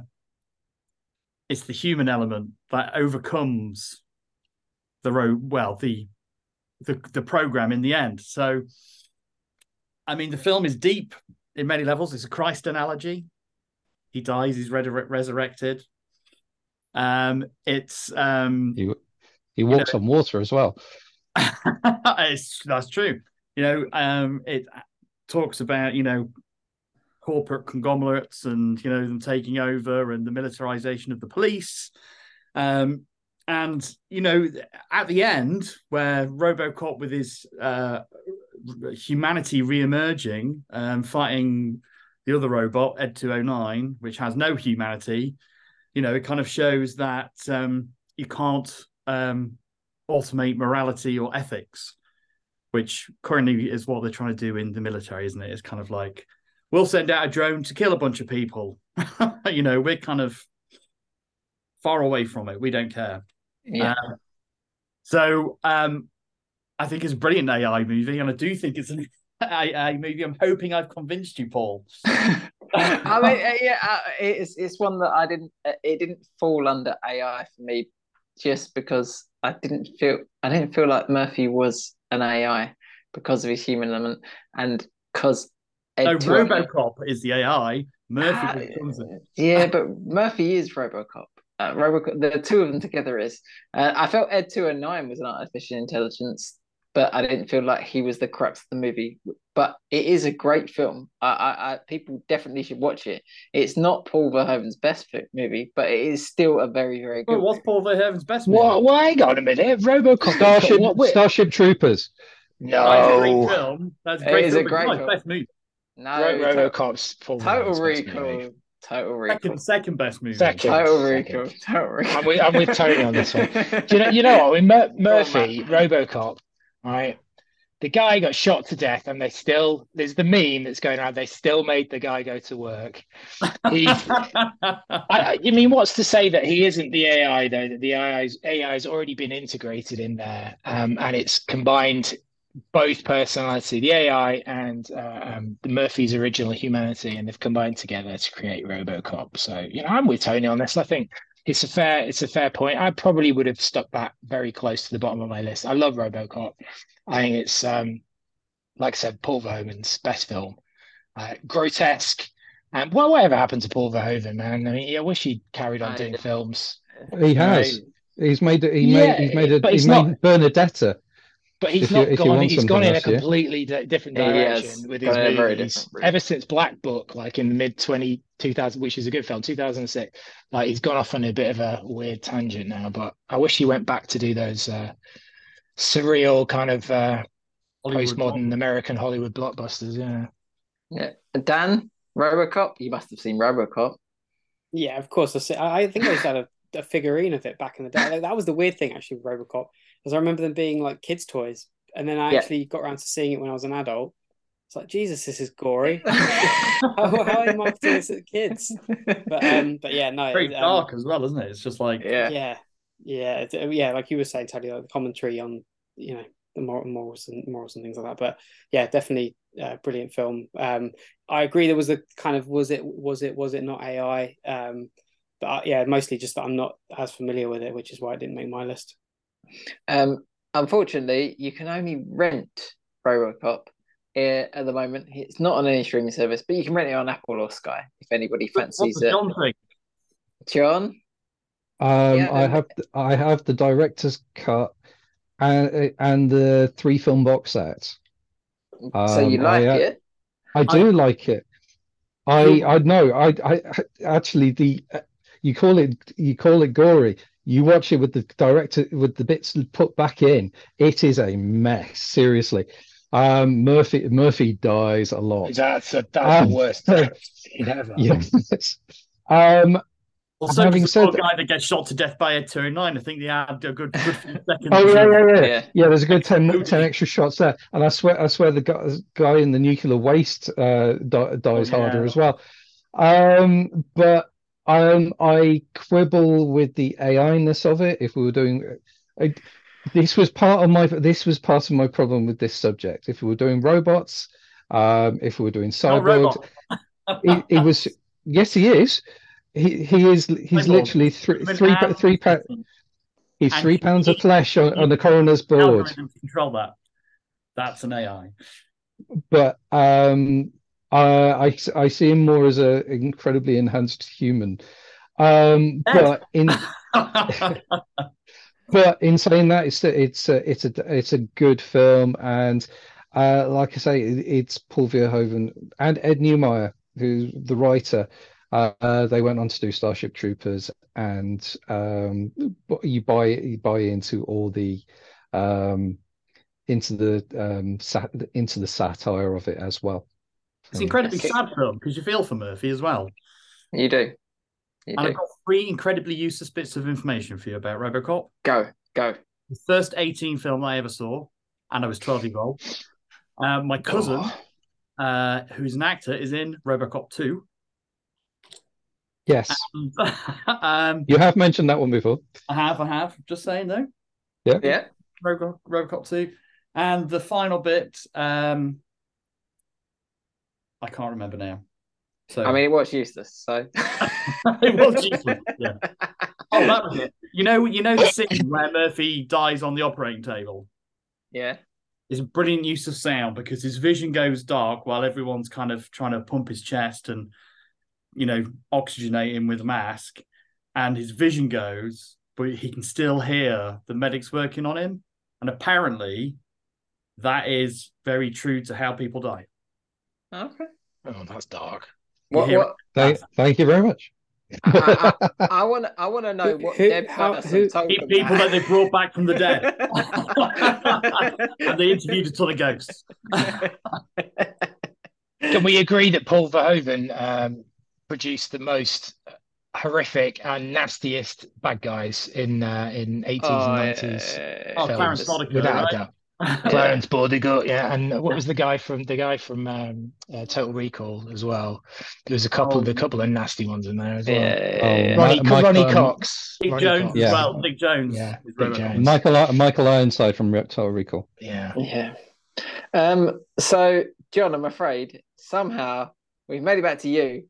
it's the human element that overcomes the road. Well, the the the program in the end. So, I mean, the film is deep in many levels. It's a Christ analogy. He dies. He's re- resurrected. Um, it's um, He he walks on water as well. it's, that's true. You know, um, it talks about you know corporate conglomerates and you know them taking over and the militarization of the police. Um, and you know, at the end, where RoboCop with his uh, humanity re-emerging, um, fighting the other robot Ed two hundred nine, which has no humanity, you know, it kind of shows that um, you can't um, automate morality or ethics, which currently is what they're trying to do in the military, isn't it? It's kind of like we'll send out a drone to kill a bunch of people. you know, we're kind of far away from it. We don't care. Yeah. Um, so um, I think it's a brilliant AI movie, and I do think it's an AI movie. I'm hoping I've convinced you, Paul. I mean, uh, yeah, uh, it's it's one that I didn't. uh, It didn't fall under AI for me, just because I didn't feel I didn't feel like Murphy was an AI because of his human element and because no, RoboCop is the AI. Murphy becomes it. Yeah, but Murphy is RoboCop. Uh, RoboCop, the two of them together is. Uh, I felt Ed two and nine was an artificial intelligence, but I didn't feel like he was the crux of the movie. But it is a great film. I, I, I people definitely should watch it. It's not Paul Verhoeven's best movie, but it is still a very, very good. Well, what's Paul Verhoeven's best movie? What? Well, hang on a minute. RoboCop. Starship What, what, Starship Troopers. That's a great no. film. That's a great is film. a great film. best movie. No, Ro- to- RoboCop's Paul Total Verhoeven's best movie. Recall. Total Recall. Second, second best movie. Second. Total Second. Recall. Total Recall. I'm with, I'm with Tony on this one. Do you know? You know what? With Mur- Murphy, RoboCop, right? The guy got shot to death, and they still there's the meme that's going around. They still made the guy go to work. He, I, I- you mean what's to say that he isn't the AI though? That the AI's AI has already been integrated in there, um, and it's combined both personality, the AI and uh, um, the Murphy's original humanity, and they've combined together to create RoboCop. So you know, I'm with Tony on this. I think it's a fair it's a fair point. I probably would have stuck that very close to the bottom of my list. I love RoboCop. I think it's um, like I said, Paul Verhoeven's best film. Uh, grotesque. And well, whatever happened to Paul Verhoeven, man? I mean, I wish he'd carried on I- doing films. He has. He's made it. He Yeah, made. He's made a. but He it's made not- Benedetta. But he's If not you gone. He's gone in a else, yeah. completely di- different He has direction with his gone very movies. Ever since Black Book, like in the mid 20, 2000, which is a good film, 2006, like he's gone off on a bit of a weird tangent now. But I wish he went back to do those uh, surreal kind of uh, Hollywood postmodern American Hollywood blockbusters. Yeah. Yeah. Dan, RoboCop. You must have seen RoboCop. Yeah, of course. I see- I I think I just had a, a figurine of it back in the day. Like, that was the weird thing actually with RoboCop, because I remember them being like kids' toys, and then I Yeah. actually got around to seeing it when I was an adult. It's like Jesus, this is gory. how, how am I doing this at kids? But um, but yeah, no, Very um, dark as well, isn't it? It's just like yeah. yeah, yeah, uh, yeah. Like you were saying, Teddy, like the commentary on you know the morals and morals and things like that. But yeah, definitely uh, brilliant film. Um, I agree. There was a kind of was it was it was it not AI? Um, but uh, yeah, mostly just that I'm not as familiar with it, which is why it didn't make my list. Um, unfortunately, you can only rent RoboCop uh, at the moment. It's not on any streaming service, but you can rent it on Apple or Sky if anybody fancies the it. John thing? John, Um, Yeah, I then- have. I have the director's cut, and and the three film box set. so you Um, like I, uh, it? I do like it. I I know. I I actually the you call it you call it gory. You watch it with the director with the bits put back in. It is a mess. Seriously. Um, Murphy Murphy dies a lot. That's a, that's Um, the worst scene ever. Yes. Um, Also, Having having said the guy that gets shot to death by Ed 209, I think they had a good, good few seconds. Oh yeah, yeah, yeah, Yeah. yeah. There's a good 10, 10 extra shots there, and I swear, I swear, the guy, guy in the nuclear waste uh, dies Oh, harder as well. Um, but um, I quibble with the AI-ness of it. If we were doing, I, this was part of my this was part of my problem with this subject. If we were doing robots, um, if we were doing robot. it, it was yes, he is. He he is. He's Cyborg. literally three three pa- three pa- He's three pounds of flesh on, on the coroner's board. control that. That's an AI. but um, I, I I see him more as a incredibly enhanced human. Um, but in but in saying that, it's a, it's a, it's a it's a good film, and uh, like I say, it, it's Paul Verhoeven and Ed Neumeyer, who's the writer. Uh, uh, they went on to do Starship Troopers, and um, you buy you buy into all the um, into the um, sat into the satire of it as well. It's incredibly Okay. sad film because you feel for Murphy as well. You do. You And do. I've got three incredibly useless bits of information for you about Robocop. Go, go. The first 18 film I ever saw, and I was 12 years old. Um, my cousin, uh, who's an actor, is in Robocop 2. Yes, um, you have mentioned that one before. I have, I have. Just saying though. Yeah. Robocop, Robocop 2. And the final bit, um, I can't remember now. So I mean, it was useless. So it was useless. Yeah. Oh, that was it. You know, you know the scene where Murphy dies on the operating table. yeah. It's a brilliant use of sound because his vision goes dark while everyone's kind of trying to pump his chest and, you know, oxygenate him with a mask. And his vision goes, but he can still hear the medics working on him. And apparently, that is very true to how people die. Okay. Oh, that's dark. What? hear What? Thank, thank you very much. I, I, I want. I want to know what who- Deb how- Patterson who- told them People that that. they brought back from the dead. and they interviewed a ton of ghosts. Can we agree that Paul Verhoeven um, produced the most horrific and nastiest bad guys in uh, in 80s Oh, and 90s? yeah. Oh, films, Clarence Boddicker, without right? a doubt. Clarence Boddicker, yeah, and what was the guy from the guy from um, uh, Total Recall as well? There's a couple of Oh. a couple of nasty ones in there as well. Yeah. Oh, Ronny, Mi- Ronny Michael- Cox, Dick Ronny Jones Cox. Yeah. well. Dick Jones. Yeah, Dick Jones. Michael Michael Ironside from Reptile Recall. Yeah, Yeah. Um. So, John, I'm afraid somehow we've made it back to you,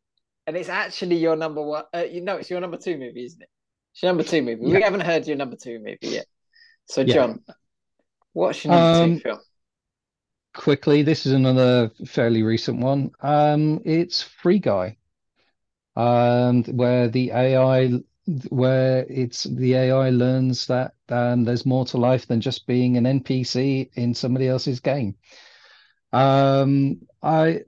and it's actually your number one. Uh, you know, it's your number two movie, isn't it? It's your number two movie. We haven't heard your number two movie yet. So, Yeah. What's your number Um, two film? Quickly, this is another fairly recent one. Um, it's Free Guy, um, where the AI, where it's the AI learns that um, there's more to life than just being an NPC in somebody else's game. Um, I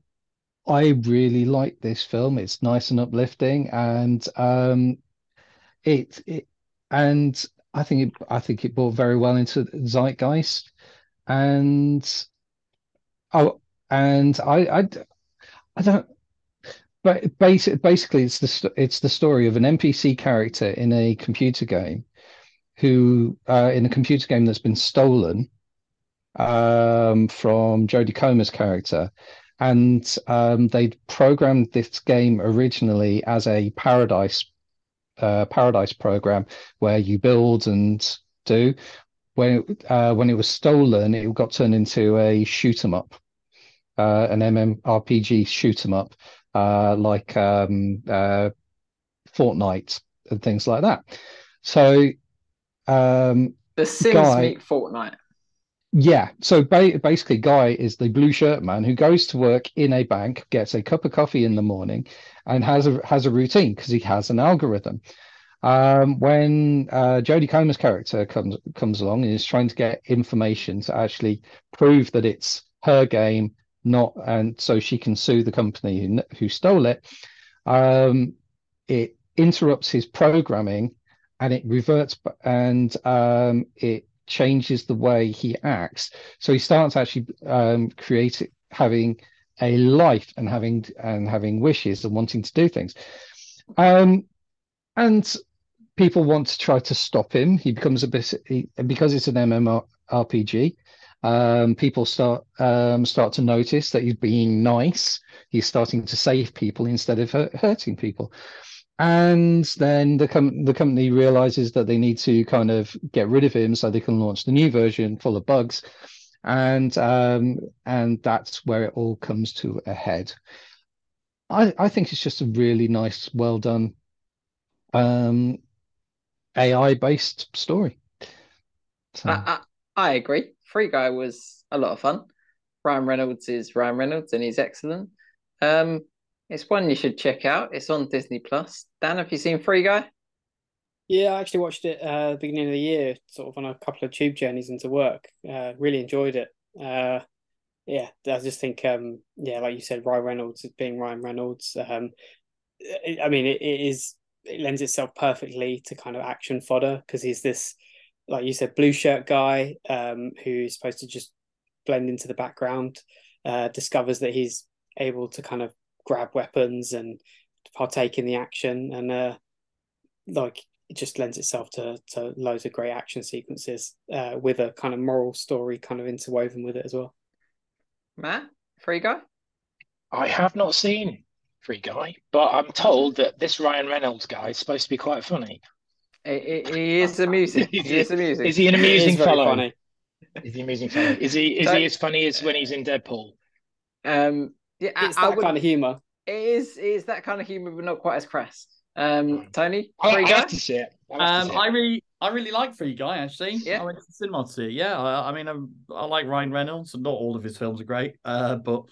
I really like this film. It's nice and uplifting, and um, it it and I think it I think it brought very well into zeitgeist, and oh, and I I, I don't. But basic, basically, it's the it's the story of an NPC character in a computer game, who uh, in a computer game that's been stolen um, from Jodie Comer's character, and um, they'd programmed this game originally as a paradise uh, paradise program where you build and do. When it, uh, when it was stolen, it got turned into a shoot 'em up, uh, an MMORPG shoot 'em up, uh, like um, uh, Fortnite and things like that. So um, The Sims Guy- meet Fortnite. yeah, so ba basically, Guy is the blue shirt man who goes to work in a bank, gets a cup of coffee in the morning, and has a has a routine because he has an algorithm. Um, when uh, Jodie Comer's character comes comes along and is trying to get information to actually prove that it's her game, not and so she can sue the company who, who stole it, um, it interrupts his programming and it reverts and um, it changes the way he acts. So he starts actually um, creating, having a life and having and having wishes and wanting to do things. Um, and people want to try to stop him. He becomes a bit he, because it's an MMORPG. Um, people start um, start to notice that he's being nice. He's starting to save people instead of hurting people. and then the com- the company realizes that they need to kind of get rid of him so they can launch the new version full of bugs, and um, and that's where it all comes to a head. I I think it's just a really nice, well done, um, AI based story. So, I, I, I agree. Free Guy was a lot of fun. Ryan Reynolds is Ryan Reynolds and he's excellent. Um, it's one you should check out. It's on Disney Plus. Dan, have you seen Free Guy? Yeah, I actually watched it uh, beginning of the year, sort of on a couple of tube journeys into work. Uh, really enjoyed it. Uh, yeah, I just think, um, yeah, like you said, Ryan Reynolds being Ryan Reynolds. Um, it- I mean, it, it is it lends itself perfectly to kind of action fodder because he's this, like you said, blue shirt guy um, who's supposed to just blend into the background. Uh, discovers that he's able to kind of grab weapons and partake in the action, and uh, like it just lends itself to to loads of great action sequences uh, with a kind of moral story kind of interwoven with it as well. Matt, Free Guy? I have not seen Free Guy, but I'm told that this Ryan Reynolds guy is supposed to be quite funny. He, he- he is amusing. Is he is amusing. Is he an amusing very fellow? funny. Is he amusing fellow? Is he is So- he as funny as when he's in Deadpool? Um, yeah, It's I that wouldn't- kind of humor. It is. It is that kind of humor, but not quite as crass. Um, Tony, I, Free I Guy? have to see it. I have to Um, see I it. really, I really like Free Guy. Actually, Yeah. I went to the cinema to see it. Yeah, I, I mean, I'm, I like Ryan Reynolds, and not all of his films are great, uh, but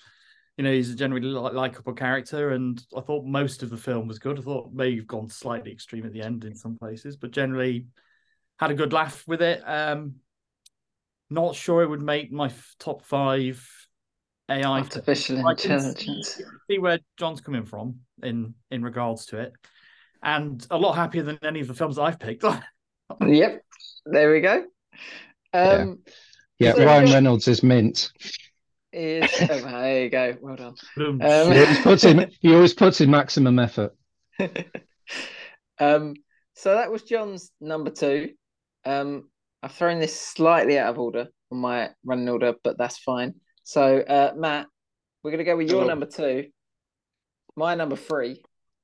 you know, he's a generally li- likable character, and I thought most of the film was good. I thought maybe you've gone slightly extreme at the end in some places, but generally had a good laugh with it. Um, not sure it would make my f- top five AI. Artificial intelligence. see, see where John's coming from in in regards to it, and a lot happier than any of the films I've picked. Yep. There we go. Um, yeah, so Ryan your- Reynolds is mint. is oh, there you go. Well done. Um, He always puts in he always puts in maximum effort. um, so that was John's number two. Um, I've thrown this slightly out of order on my running order, but that's fine. So, uh, Matt, we're gonna go with your Hello. number two, my number three.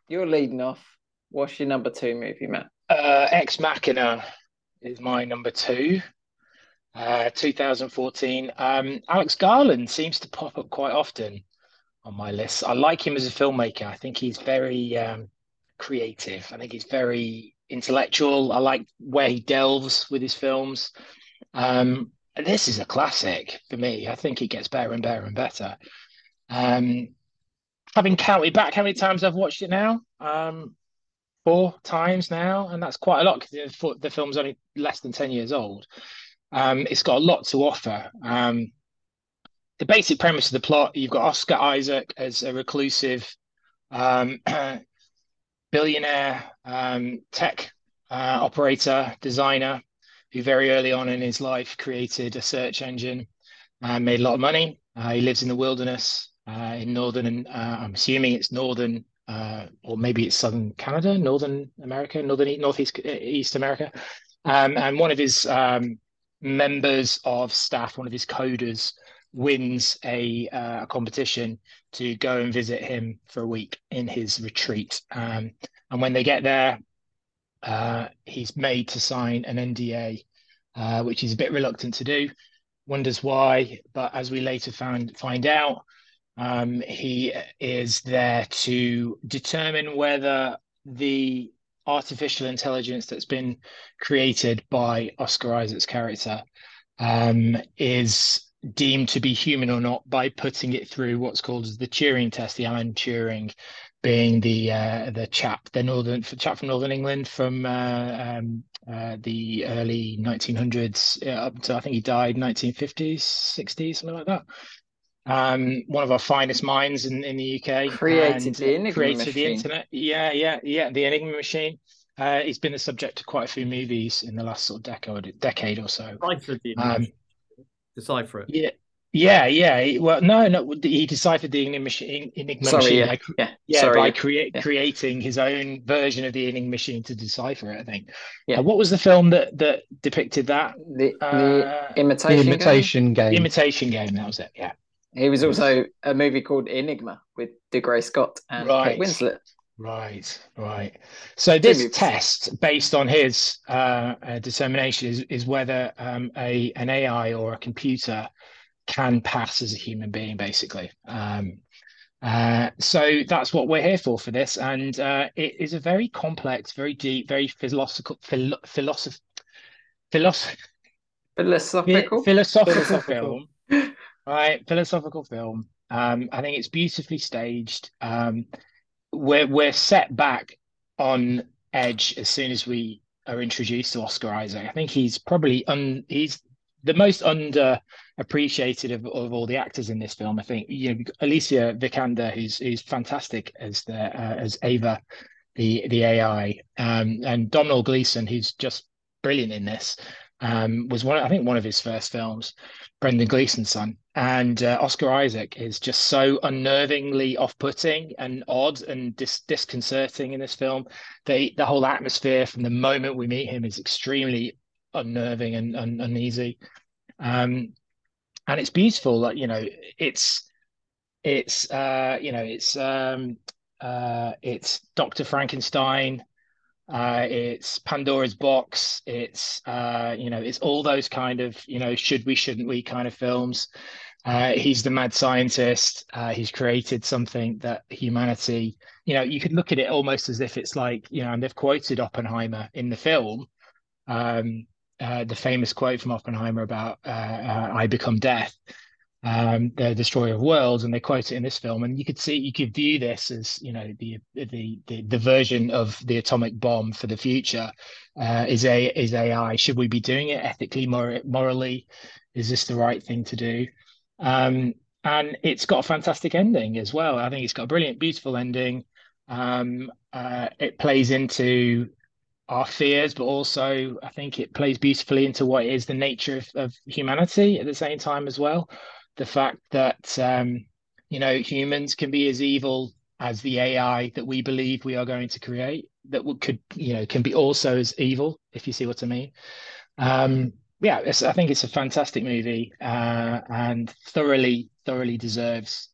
You're leading off. What's your number two movie, Matt? Uh, Ex Machina is my number two. Uh, 2014. Um, Alex Garland seems to pop up quite often on my list. I like him as a filmmaker. I think he's very um, creative. I think he's very intellectual. I like where he delves with his films. Um, this is a classic for me. I think it gets better and better and better. Um, having counted back how many times I've watched it now, um, four times now, and that's quite a lot because the, the film's only less than 10 years old. Um, it's got a lot to offer. Um, the basic premise of the plot you've got Oscar Isaac as a reclusive um, billionaire um, tech uh, operator, designer, who very early on in his life created a search engine and made a lot of money. Uh, he lives in the wilderness uh, in northern, uh, I'm assuming it's northern uh, or maybe it's southern Canada, northern America, northern northeast East America. Um, and one of his um, members of staff, one of his coders, wins a, uh, competition to go and visit him for a week in his retreat. Um, and when they get there, uh, he's made to sign an NDA, uh, which he's a bit reluctant to do. Wonders why, but as we later found find out, um, he is there to determine whether the artificial intelligence that's been created by Oscar Isaac's character um, is deemed to be human or not by putting it through what's called the Turing test, the Alan Turing being the uh, the chap, the northern chap from Northern England from uh, um, uh, the early 1900s uh, up to I think he died 1950s, 60s, something like that. Um, one of our finest minds in, in the UK. Created and the Enigma created the internet. Yeah, yeah, yeah. The Enigma machine. Uh, he's been the subject of quite a few movies in the last sort of decade, decade or so. Decipher the Um, decipher it. Yeah, yeah, yeah. Well, no, no. He deciphered the Enigma machine. Enigma Sorry, machine yeah, by, yeah, yeah, sorry, by yeah. create yeah. creating his own version of the Enigma machine to decipher it. I think. Yeah. Uh, what was the film that that depicted that? The, the Uh, The imitation. Game? imitation game. The Imitation Game. That was it. Yeah. He was also a movie called Enigma with Dougray Scott and Right. Kate Winslet. Right, right. So this test, based on his uh, uh, determination, is is whether um, a an AI or a computer can pass as a human being, basically. Um, uh, so that's what we're here for for this, and uh, it is a very complex, very deep, very philosophical, philo- philosoph- philosoph- Philosophical. philosophical Philosophical. right? Philosophical film. Um, I think it's beautifully staged. Um, we're we're set back on edge as soon as we are introduced to Oscar Isaac. I think he's probably un he's the most under appreciated of, of all the actors in this film. I think you know Alicia Vikander, who's who's fantastic as the uh, as Ava, the the AI, um, and Domhnall Gleeson, who's just brilliant in this. Um, was one I think one of his first films, Brendan Gleeson's son, and uh, Oscar Isaac is just so unnervingly off-putting and odd and dis- disconcerting in this film. The the whole atmosphere from the moment we meet him is extremely unnerving and, and uneasy. Um, and it's beautiful. Like you know, it's it's uh, you know it's um, uh, it's Doctor Frankenstein. Uh, it's Pandora's box. It's uh, you know, it's all those kind of you know, should we, shouldn't we kind of films. Uh, he's the mad scientist. Uh, he's created something that humanity, you know, you could look at it almost as if it's like, you know, and they've quoted Oppenheimer in the film, um, uh, the famous quote from Oppenheimer about uh, "I become death." Um, the destroyer of worlds, and they quote it in this film. And you could see, you could view this as, you know, the the the, the version of the atomic bomb for the future. Uh, is a is AI? Should we be doing it ethically, mor- morally? Is this the right thing to do? Um, and it's got a fantastic ending as well. I think it's got a brilliant, beautiful ending. Um, uh, it plays into our fears, but also I think it plays beautifully into what is the nature of, of humanity at the same time as well the fact that um, you know humans can be as evil as the AI that we believe we are going to create that could you know can be also as evil if you see what I mean. Um, yeah, I think it's a fantastic movie uh, and thoroughly thoroughly deserves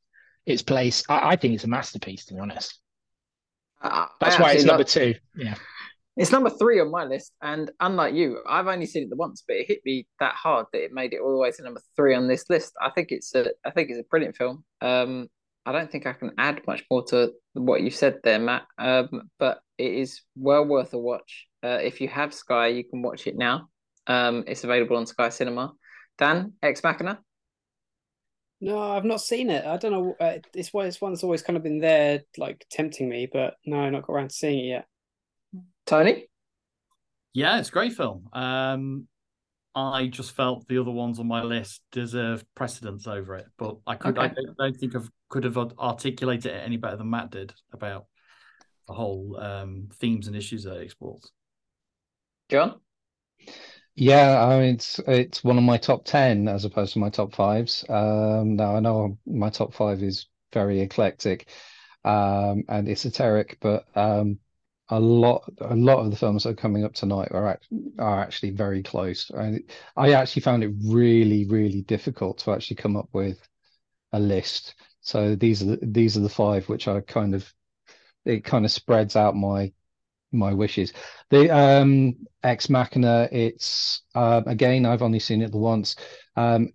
its place. I, I think it's a masterpiece to be honest. I- That's I why it's number two. Yeah. It's number three on my list, and unlike you, I've only seen it the once, but it hit me that hard that it made it all the way to number three on this list. I think it's a, I think it's a brilliant film. Um, I don't think I can add much more to what you said there, Matt. Um, but it is well worth a watch. Uh, if you have Sky, you can watch it now. Um, it's available on Sky Cinema. Dan, Ex Machina. No, I've not seen it. I don't know. Uh, it's one. It's one that's always kind of been there, like tempting me, but no, not got around to seeing it yet. Tony. Yeah, it's a great film. Um, I just felt the other ones on my list deserved precedence over it, but I could I don't, don't think I could have articulated it any better than Matt did about the whole um, themes and issues that it explores. John. Yeah, I mean it's it's one of my top ten as opposed to my top fives. Um, now I know my top five is very eclectic, um, and esoteric, but um, a lot a lot of the films that are coming up tonight are are actually very close. And I actually found it really really difficult to actually come up with a list. So these are the, these are the five which I kind of it kind of spreads out my my wishes. The um Ex Machina, it's um again, I've only seen it the once. Um,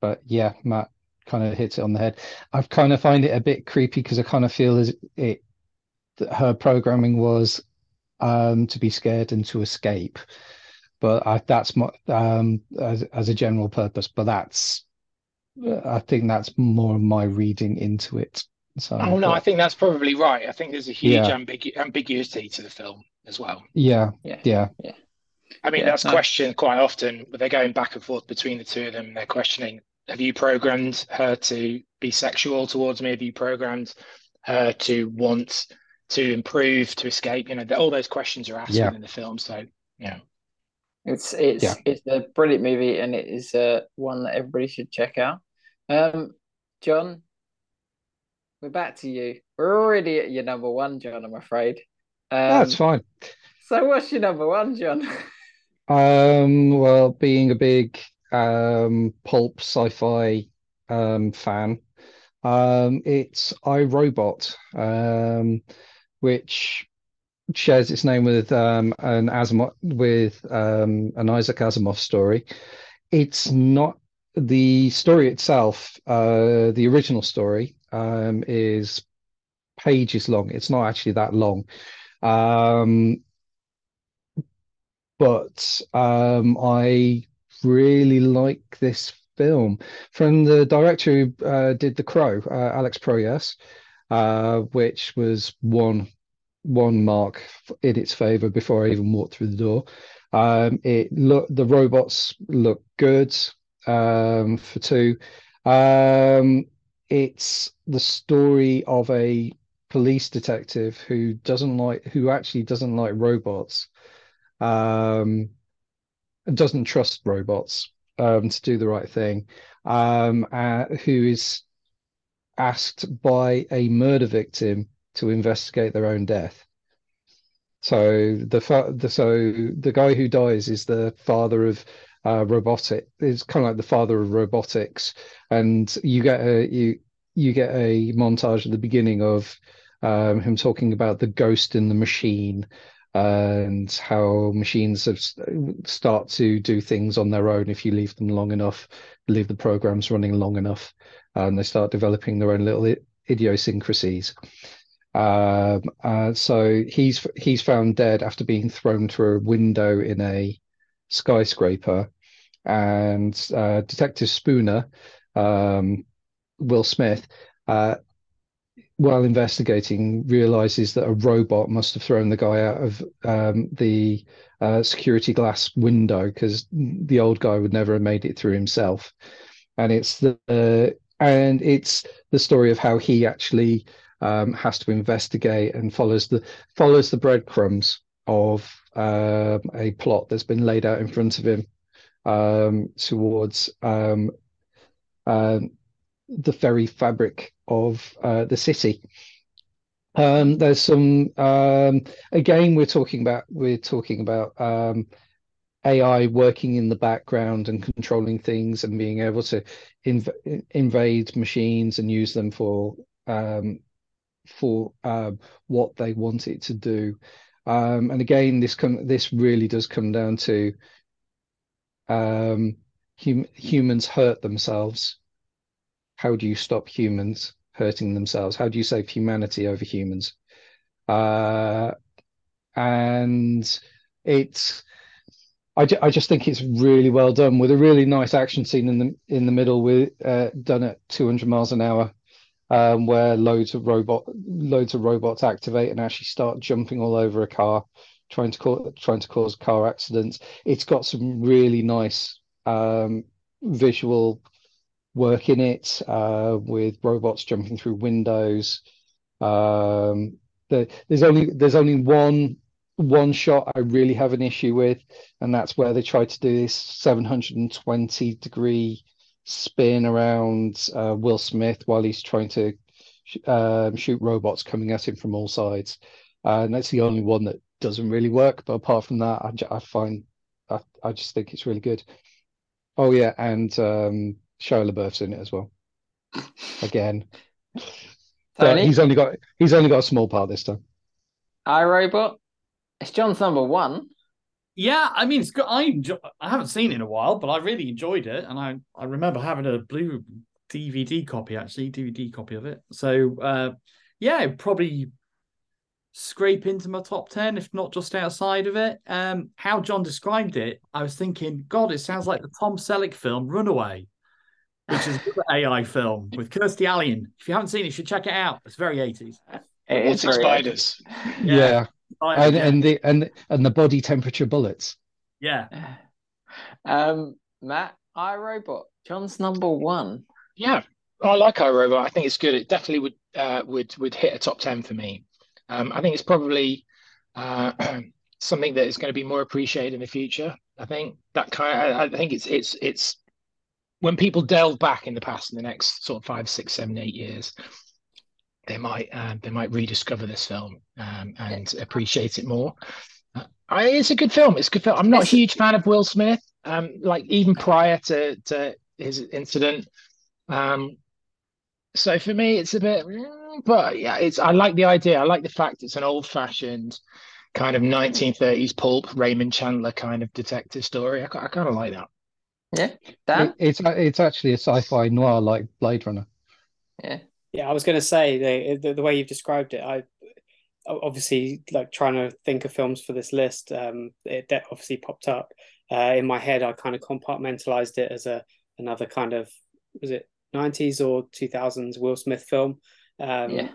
but yeah, Matt kind of hits it on the head. I've kind of find it a bit creepy because I kind of feel as it her programming was um to be scared and to escape. But I that's my um as as a general purpose, but that's I think that's more of my reading into it. So Oh no, I think that's probably right. I think there's a huge Yeah. ambigu- ambiguity to the film as well. yeah, Yeah. yeah. I mean, Yeah, that's no. questioned quite often. But they're going back and forth between the two of them. They're questioning: Have you programmed her to be sexual towards me? Have you programmed her to want to improve, to escape? You know, all those questions are asked Yeah. within the film. So, yeah, It's it's Yeah. it's a brilliant movie, and it is uh, one that everybody should check out. Um, John, we're back to you. We're already at your number one, John. I'm afraid. Um, That's fine. so what's your number one, John? Um, well, being a big um pulp sci-fi um fan, um, it's I, Robot. Um, which shares its name with um, an Asimov with um, an Isaac Asimov story. It's not the story itself. Uh, the original story um, is pages long. It's not actually that long, um, but um, I really like this film from the director who uh, did The Crow, uh, Alex Proyas, uh, which was one one mark in its favor before I even walked through the door. Um, it the robots look good um, for two. Um, it's the story of a police detective who doesn't like who actually doesn't like robots um, doesn't trust robots um, to do the right thing um, uh, who is asked by a murder victim to investigate their own death. So the, fa- the so the guy who dies is the father of uh, robotic is kind of like the father of robotics. And you get a you you get a montage at the beginning of um, him talking about the ghost in the machine and how machines have start to do things on their own if you leave them long enough, leave the programs running long enough, and they start developing their own little idiosyncrasies. Um, uh, so he's he's found dead after being thrown through a window in a skyscraper, and uh, Detective Spooner, um, Will Smith, uh, while investigating, realizes that a robot must have thrown the guy out of um, the uh, security glass window because the old guy would never have made it through himself. And it's the uh, and it's the story of how he actually um, has to investigate and follows the follows the breadcrumbs of uh, a plot that's been laid out in front of him um, towards um, um the very fabric of uh, the city. Um, there's some um, again we're talking about we're talking about um, AI working in the background and controlling things and being able to inv- invade machines and use them for um, for um, what they want it to do. Um, and again, this com- this really does come down to hum- humans hurt themselves how do you stop humans hurting themselves? How do you save humanity over humans? Uh, and it's I, ju- I just think it's really well done with a really nice action scene in the in the middle with uh, done at 200 miles an hour um, where loads of robot loads of robots activate and actually start jumping all over a car trying to cause trying to cause car accidents it's got some really nice um, visual work in it uh, with robots jumping through windows. Um, the, there's only there's only one one shot I really have an issue with, and that's where they try to do this 720 degree spin around uh, Will Smith while he's trying to um, shoot robots coming at him from all sides. Uh, and that's the only one that doesn't really work. But apart from that, I, I find I, I just think it's really good. Oh yeah, and um, Shia LaBeouf's in it as well. Again, but he's only got he's only got a small part this time. iRobot. It's John's number one. Yeah, I mean, it's good. I enjoy, I haven't seen it in a while, but I really enjoyed it, and I I remember having a blue DVD copy actually, DVD copy of it. So uh, yeah, probably scrape into my top 10 if not just outside of it um how john described it i was thinking god it sounds like the tom selleck film runaway which is an AI film with Kirstie Alley. If you haven't seen it, you should check it out. It's very 80s. It's spiders. Yeah. yeah. And, and the and and the body temperature bullets. Yeah. Um, Matt, iRobot, John's number one. Yeah, I like iRobot. I think it's good. It definitely would uh, would would hit a top ten for me. Um, I think it's probably uh, something that is going to be more appreciated in the future. I think that kind. Of, I, I think it's it's it's when people delve back in the past in the next sort of five, six, seven, eight years, they might uh, they might rediscover this film um, and appreciate it more. Uh, I, it's a good film. It's a good film. I'm not a huge fan of Will Smith. Um, like even prior to to his incident. Um, so for me, it's a bit. but yeah, it's I like the idea. I like the fact it's an old-fashioned kind of 1930s pulp Raymond Chandler kind of detective story. I, I kind of like that. Yeah, Dan. It, it's it's actually a sci-fi noir like Blade Runner. Yeah, Yeah, I was going to say the, the the way you've described it. I obviously like trying to think of films for this list. Um, it that obviously popped up uh, in my head. I kind of compartmentalized it as a another kind of was it nineties or two thousands Will Smith film. Um, yeah.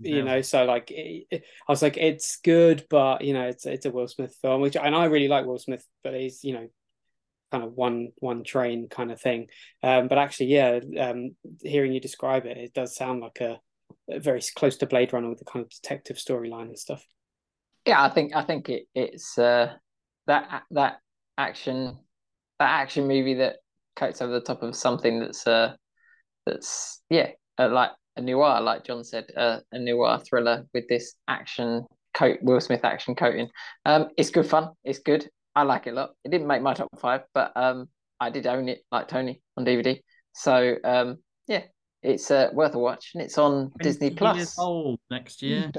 you know so like it, it- i was like it's good but you know it's it's a will smith film which and i really like will smith but he's you know kind of one one train kind of thing um but actually yeah um hearing you describe it it does sound like a, a very close to blade runner with the kind of detective storyline and stuff Yeah, I think I think it it's uh that that action that action movie that coats over the top of something that's uh that's yeah uh, like a noir like John said uh, a noir thriller with this action coat Will Smith action coating. Um, it's good fun. It's good. I like it a lot. It didn't make my top five, but um, I did own it like Tony on DVD. So um, yeah, it's uh, worth a watch, and it's on Disney 20 years Plus. old next year.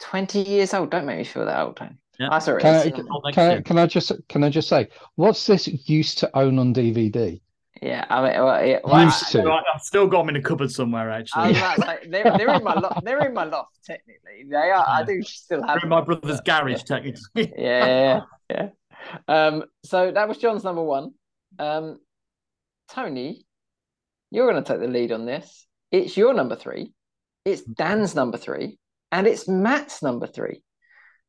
Twenty years old. Don't make me feel that old, Tony. Yeah. I saw it. Can at I, cinema. Can, I, can I just can I just say what's this used to own on DVD? Yeah, I mean, well, yeah, well, Used to. I've still got them in a cupboard somewhere, actually. about they're, they're in my loft. They're in my loft technically. They are. I do still have They're in my brother's garage, technically. Yeah, yeah, yeah. Um, so that was John's number one. Um, Tony, you're going to take the lead on this. It's your number three. It's Dan's number three, and it's Matt's number three.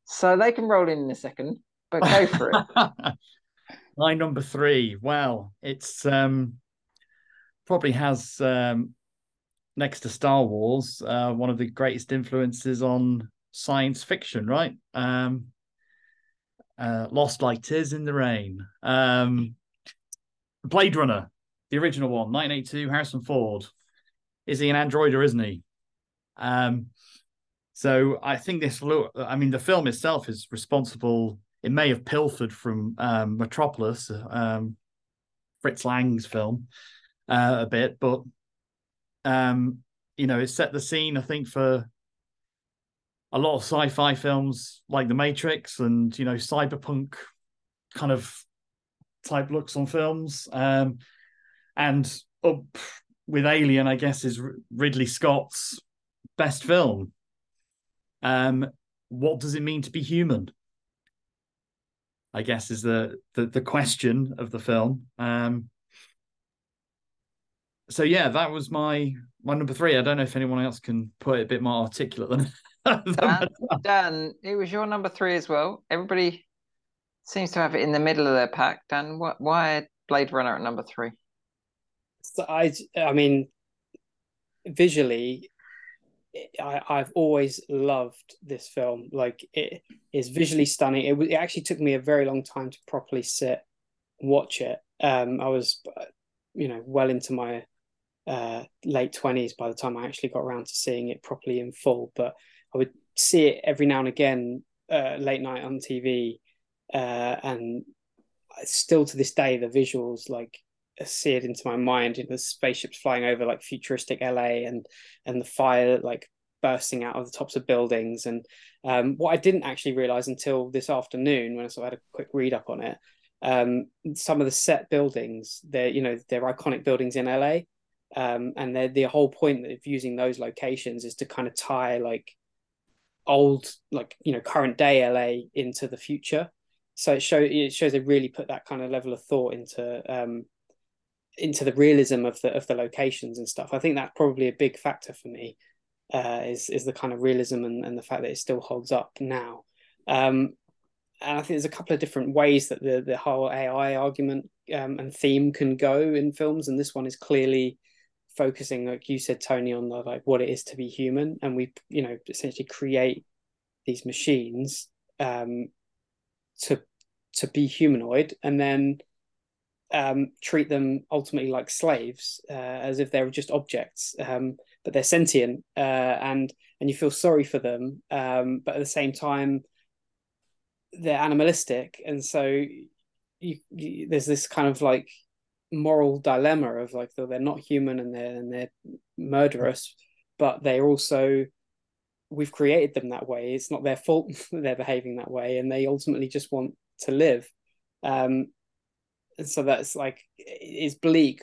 So they can roll in in a second, but go for it. My number three. Well, it's um probably has um next to Star Wars, uh, one of the greatest influences on science fiction, right? Um uh Lost Like Tears in the Rain. Um Blade Runner, the original one, 1982, Harrison Ford. Is he an android or isn't he? Um so I think this look I mean the film itself is responsible it may have pilfered from um, Metropolis, um, Fritz Lang's film, uh, a bit, but um, you know, it set the scene, I think, for a lot of sci-fi films like The Matrix and you know, cyberpunk kind of type looks on films, um, and up with Alien, I guess, is Ridley Scott's best film. Um, what does it mean to be human? I guess is the the, the question of the film. Um, so yeah, that was my my number three. I don't know if anyone else can put it a bit more articulate than. Than Dan, Dan, it was your number three as well. Everybody seems to have it in the middle of their pack. Dan, what, why Blade Runner at number three? So I, I mean, visually, I, I've always loved this film. Like it is visually stunning. It, was- it actually took me a very long time to properly sit, watch it. Um, I was, you know, well into my uh, late twenties by the time I actually got around to seeing it properly in full. But I would see it every now and again, uh, late night on TV, uh, and still to this day, the visuals like seared into my mind. Know, the spaceships flying over like futuristic LA and and the fire like bursting out of the tops of buildings. And um, what I didn't actually realize until this afternoon when I sort of had a quick read up on it, um, some of the set buildings, they're you know they're iconic buildings in LA. Um, and the whole point of using those locations is to kind of tie like old like you know current day LA into the future. So it show it shows they really put that kind of level of thought into um, into the realism of the of the locations and stuff. I think that's probably a big factor for me. Uh, is is the kind of realism and, and the fact that it still holds up now. Um, and I think there's a couple of different ways that the the whole AI argument um, and theme can go in films, and this one is clearly focusing, like you said, Tony, on the, like what it is to be human, and we you know essentially create these machines um, to to be humanoid, and then um, treat them ultimately like slaves, uh, as if they're just objects, um, but they're sentient, uh, and and you feel sorry for them, um, but at the same time, they're animalistic, and so you, you, there's this kind of like moral dilemma of like they're not human and they're and they're murderous, but they're also we've created them that way. It's not their fault they're behaving that way, and they ultimately just want to live. Um, and so that's like it's bleak,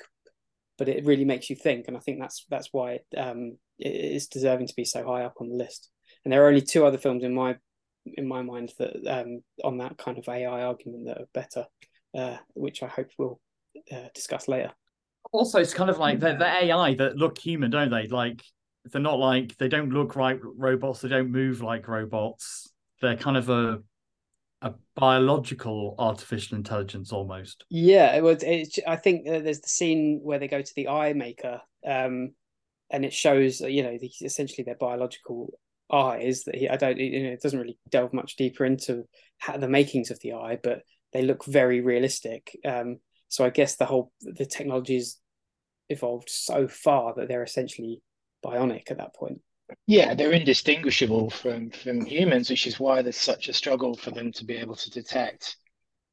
but it really makes you think, and I think that's that's why it, um, it is deserving to be so high up on the list. And there are only two other films in my in my mind that um, on that kind of AI argument that are better, uh, which I hope we'll uh, discuss later. Also, it's kind of like the, the AI that look human, don't they? Like they're not like they don't look like robots. They don't move like robots. They're kind of a a biological artificial intelligence almost. Yeah, it was. It's, I think uh, there's the scene where they go to the eye maker, um, and it shows you know the, essentially their biological eyes. That he, I don't. You know, it doesn't really delve much deeper into how, the makings of the eye, but they look very realistic. Um, so I guess the whole the technology technology's evolved so far that they're essentially bionic at that point. Yeah, they're indistinguishable from from humans, which is why there's such a struggle for them to be able to detect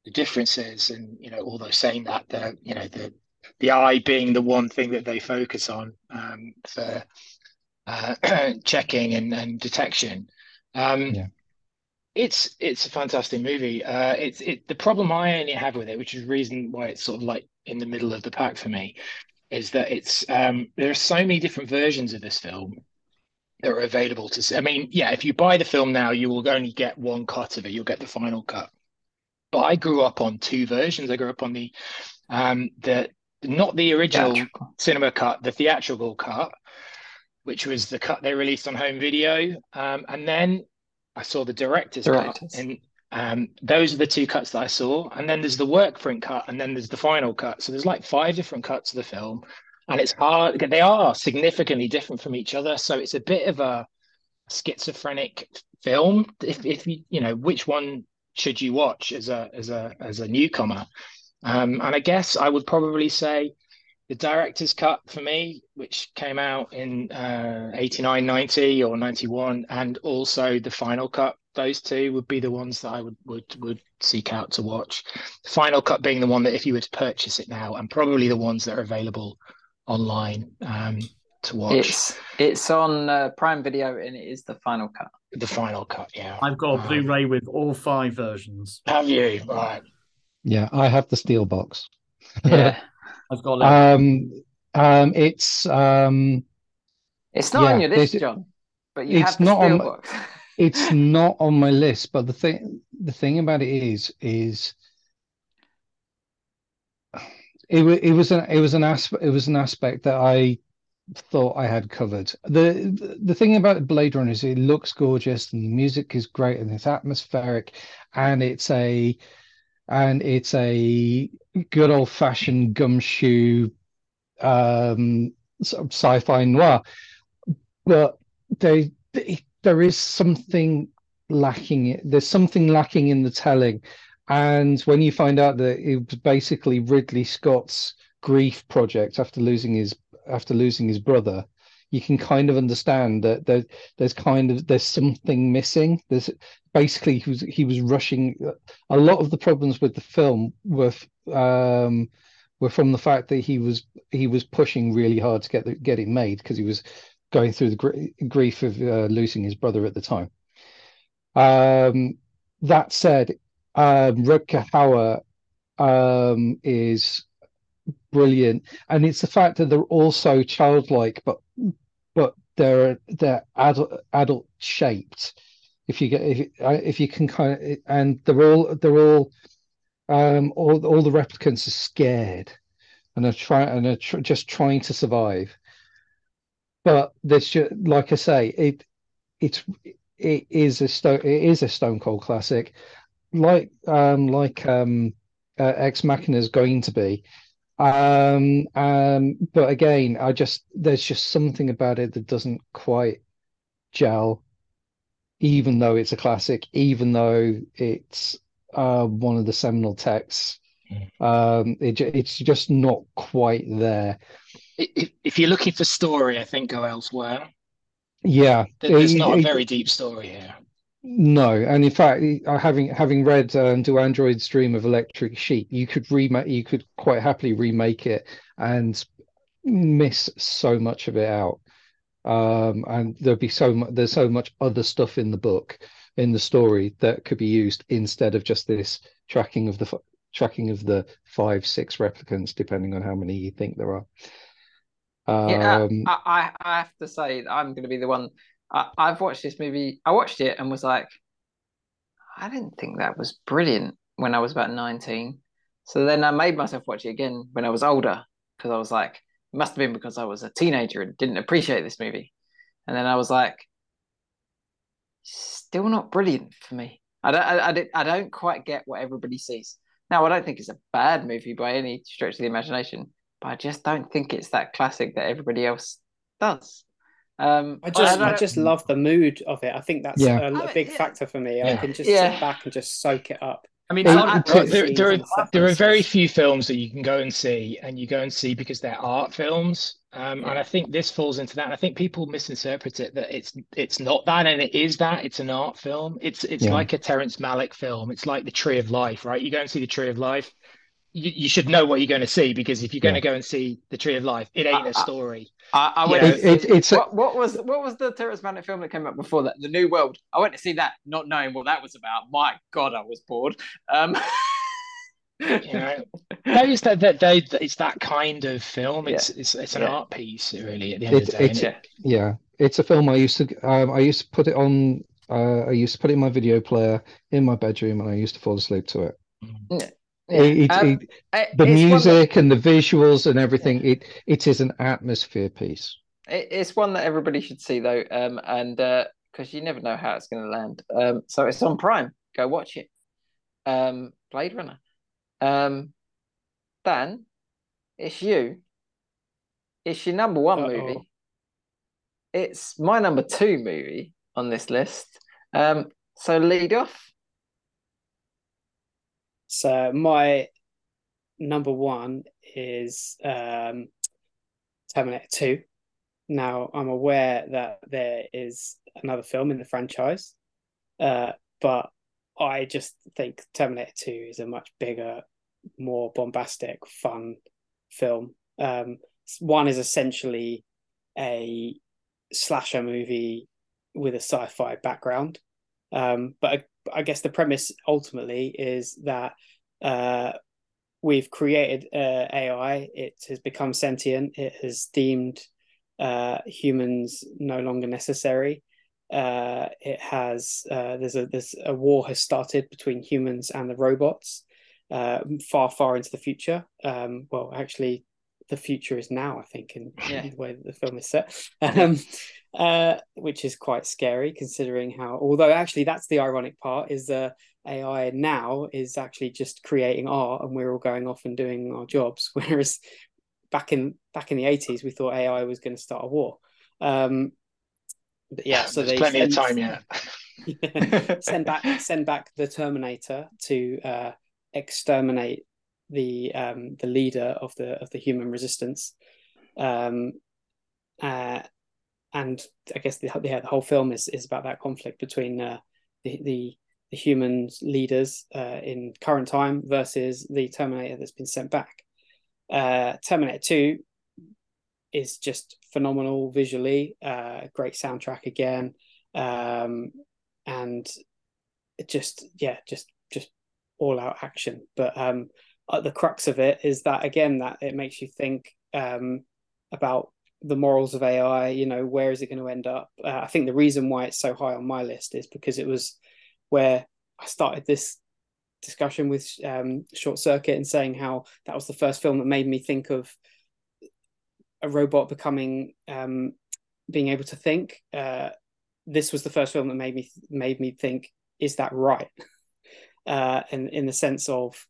the differences. And you know, although saying that, the you know the the eye being the one thing that they focus on um, for uh, checking and, and detection. Um, Yeah. It's it's a fantastic movie. Uh, it's it the problem I only have with it, which is the reason why it's sort of like in the middle of the pack for me, is that it's um, there are so many different versions of this film that are available to see. I mean, yeah, if you buy the film now, you will only get one cut of it. You'll get the final cut. But I grew up on two versions. I grew up on the um the not the original Theatrical. cinema cut, the theatrical cut, which was the cut they released on home video. Um, and then I saw the director's Directors. cut, and um, those are the two cuts that I saw. And then there's the work print cut, and then there's the final cut. So there's like five different cuts of the film, and it's hard. They are significantly different from each other. So it's a bit of a schizophrenic film. If if you you know which one should you watch as a as a as a newcomer? Um, and I guess I would probably say the director's cut for me, which came out in uh, 89, 90 or 91, and also the final cut. Those two would be the ones that I would would would seek out to watch. The final cut being the one that if you were to purchase it now, and probably the ones that are available online um, to watch. It's it's on uh, Prime Video and it is the final cut. The final cut, yeah. I've got a Um, Blu-ray with all five versions. Have you? Right. Yeah, I have the steel box. Yeah, I've got like, Um, um, it's um, it's not Yeah, on your list, John, but you it's have the not on my- it's not on my list. But the thing, the thing about it is, is it was it was an it was an aspect it was an aspect that I thought I had covered. The the thing about Blade Runner is it looks gorgeous and the music is great and it's atmospheric and it's a and it's a good old fashioned gumshoe um sort of sci-fi noir. But they, they there is something lacking. There's something lacking in the telling. And when you find out that it was basically Ridley Scott's grief project after losing his after losing his brother, you can kind of understand that there, there's kind of there's something missing. There's basically he was he was rushing. A lot of the problems with the film were um, were from the fact that he was he was pushing really hard to get the, get it made because he was going through the gr- grief of uh, losing his brother at the time. Um, that said, um, Rutger Hauer um, is brilliant, and it's the fact that they're also childlike, but but they're they're adult adult shaped. If you get if uh, if you can kind of and they're all they're all um all all the replicants are scared and are trying and are tr- just trying to survive. But there's just like I say, it it's it is a stone it is a Stone Cold classic, like um like um uh, Ex Machina is going to be. Um um but again, I just there's just something about it that doesn't quite gel, even though it's a classic, even though it's uh one of the seminal texts. Um it, it's just not quite there. If, if you're looking for story, I think go elsewhere. Yeah, There- There's it- not a it- very deep story here. No, and in fact, uh, having having read um, "Do Androids Dream of Electric Sheep," you could remake, you could quite happily remake it and miss so much of it out. Um, and there'd be so much. There's so much other stuff in the book, in the story that could be used instead of just this tracking of the f- tracking of the five, six replicants, depending on how many you think there are. Yeah, Um, I, I, I have to say I'm going to be the one. I, I've watched this movie. I watched it and was like, I didn't think that was brilliant when I was about 19. So then I made myself watch it again when I was older because I was like, must have been because I was a teenager and didn't appreciate this movie. And then I was like, still not brilliant for me. I don't, I, I, don't- I don't quite get what everybody sees. Now, I don't think it's a bad movie by any stretch of the imagination, but I just don't think it's that classic that everybody else does. Um, I just don't- I just love the mood of it. I think that's Yeah. a, a I- big yeah. factor for me. I can just Yeah. sit back and just soak it up. I mean, It- how- it- there, there are there are very few films that you can go and see, and you go and see because they're art films. Um, and I think this falls into that. And I think people misinterpret it that it's it's not that, and it is that. It's an art film. It's it's Yeah. like a Terrence Malick film. It's like The Tree of Life, right? You go and see The Tree of Life. You, you should know what you're going to see because if you're going Yeah. to go and see The Tree of Life, it ain't I- a I- story. I, I went to It- it- see- it's a- what, what was what was the Terrence Malick film that came out before that? The New World. I went to see that, not knowing what that was about. My God, I was bored. Um, You know, no, it's that, that they, it's that kind of film. It's it's it's an Yeah. art piece, really. At the end of the day, it's it? yeah. yeah, it's a film I used to um, I used to put it on uh, I used to put it in my video player in my bedroom and I used to fall asleep to it. Mm. Yeah. It- it- Um, it- it- the it's one that- music and the visuals and everything, it it is an atmosphere piece. It, it's one that everybody should see though, um, and because you never know how it's going to land. Um, so it's on Prime. Go watch it. Um, Blade Runner. Um, Dan, it's you. It's your number one Uh-oh. movie. It's my number two movie on this list. Um, so lead off. So my number one is um, Terminator 2. Now I'm aware that there is another film in the franchise, uh, but I just think Terminator 2 is a much bigger, more bombastic, fun film. Um, one is essentially a slasher movie with a sci-fi background. Um, but I, guess the premise ultimately is that uh, we've created uh, AI. It has become sentient. It has deemed uh, humans no longer necessary. Uh, it has uh, there's a there's a war has started between humans and the robots, uh, far far into the future. Um, well, actually, the future is now. I think in, Yeah. in the way that the film is set, um, uh, which is quite scary considering how. Although actually, that's the ironic part is uh, AI now is actually just creating art, and we're all going off and doing our jobs. Whereas back in back in the eighties, we thought AI was going to start a war. Um, but yeah, so There's they plenty of send- time yet. send back send back the Terminator to uh, exterminate the um, the leader of the of the human resistance. Um, uh, and I guess the yeah, the whole film is is about that conflict between uh, the the the humans leaders uh, in current time versus the Terminator that's been sent back. Uh, Terminator Two is just phenomenal visually, uh, great soundtrack again, um, and it just yeah, just just all out action. But um, the crux of it is that again that it makes you think um, about the morals of AI. You know, where is it going to end up? Uh, I think the reason why it's so high on my list is because it was where I started this discussion with um, Short Circuit and saying how that was the first film that made me think of a robot becoming um, being able to think. Uh, this was the first film that made me made me think, is that right? Uh, and in the sense of,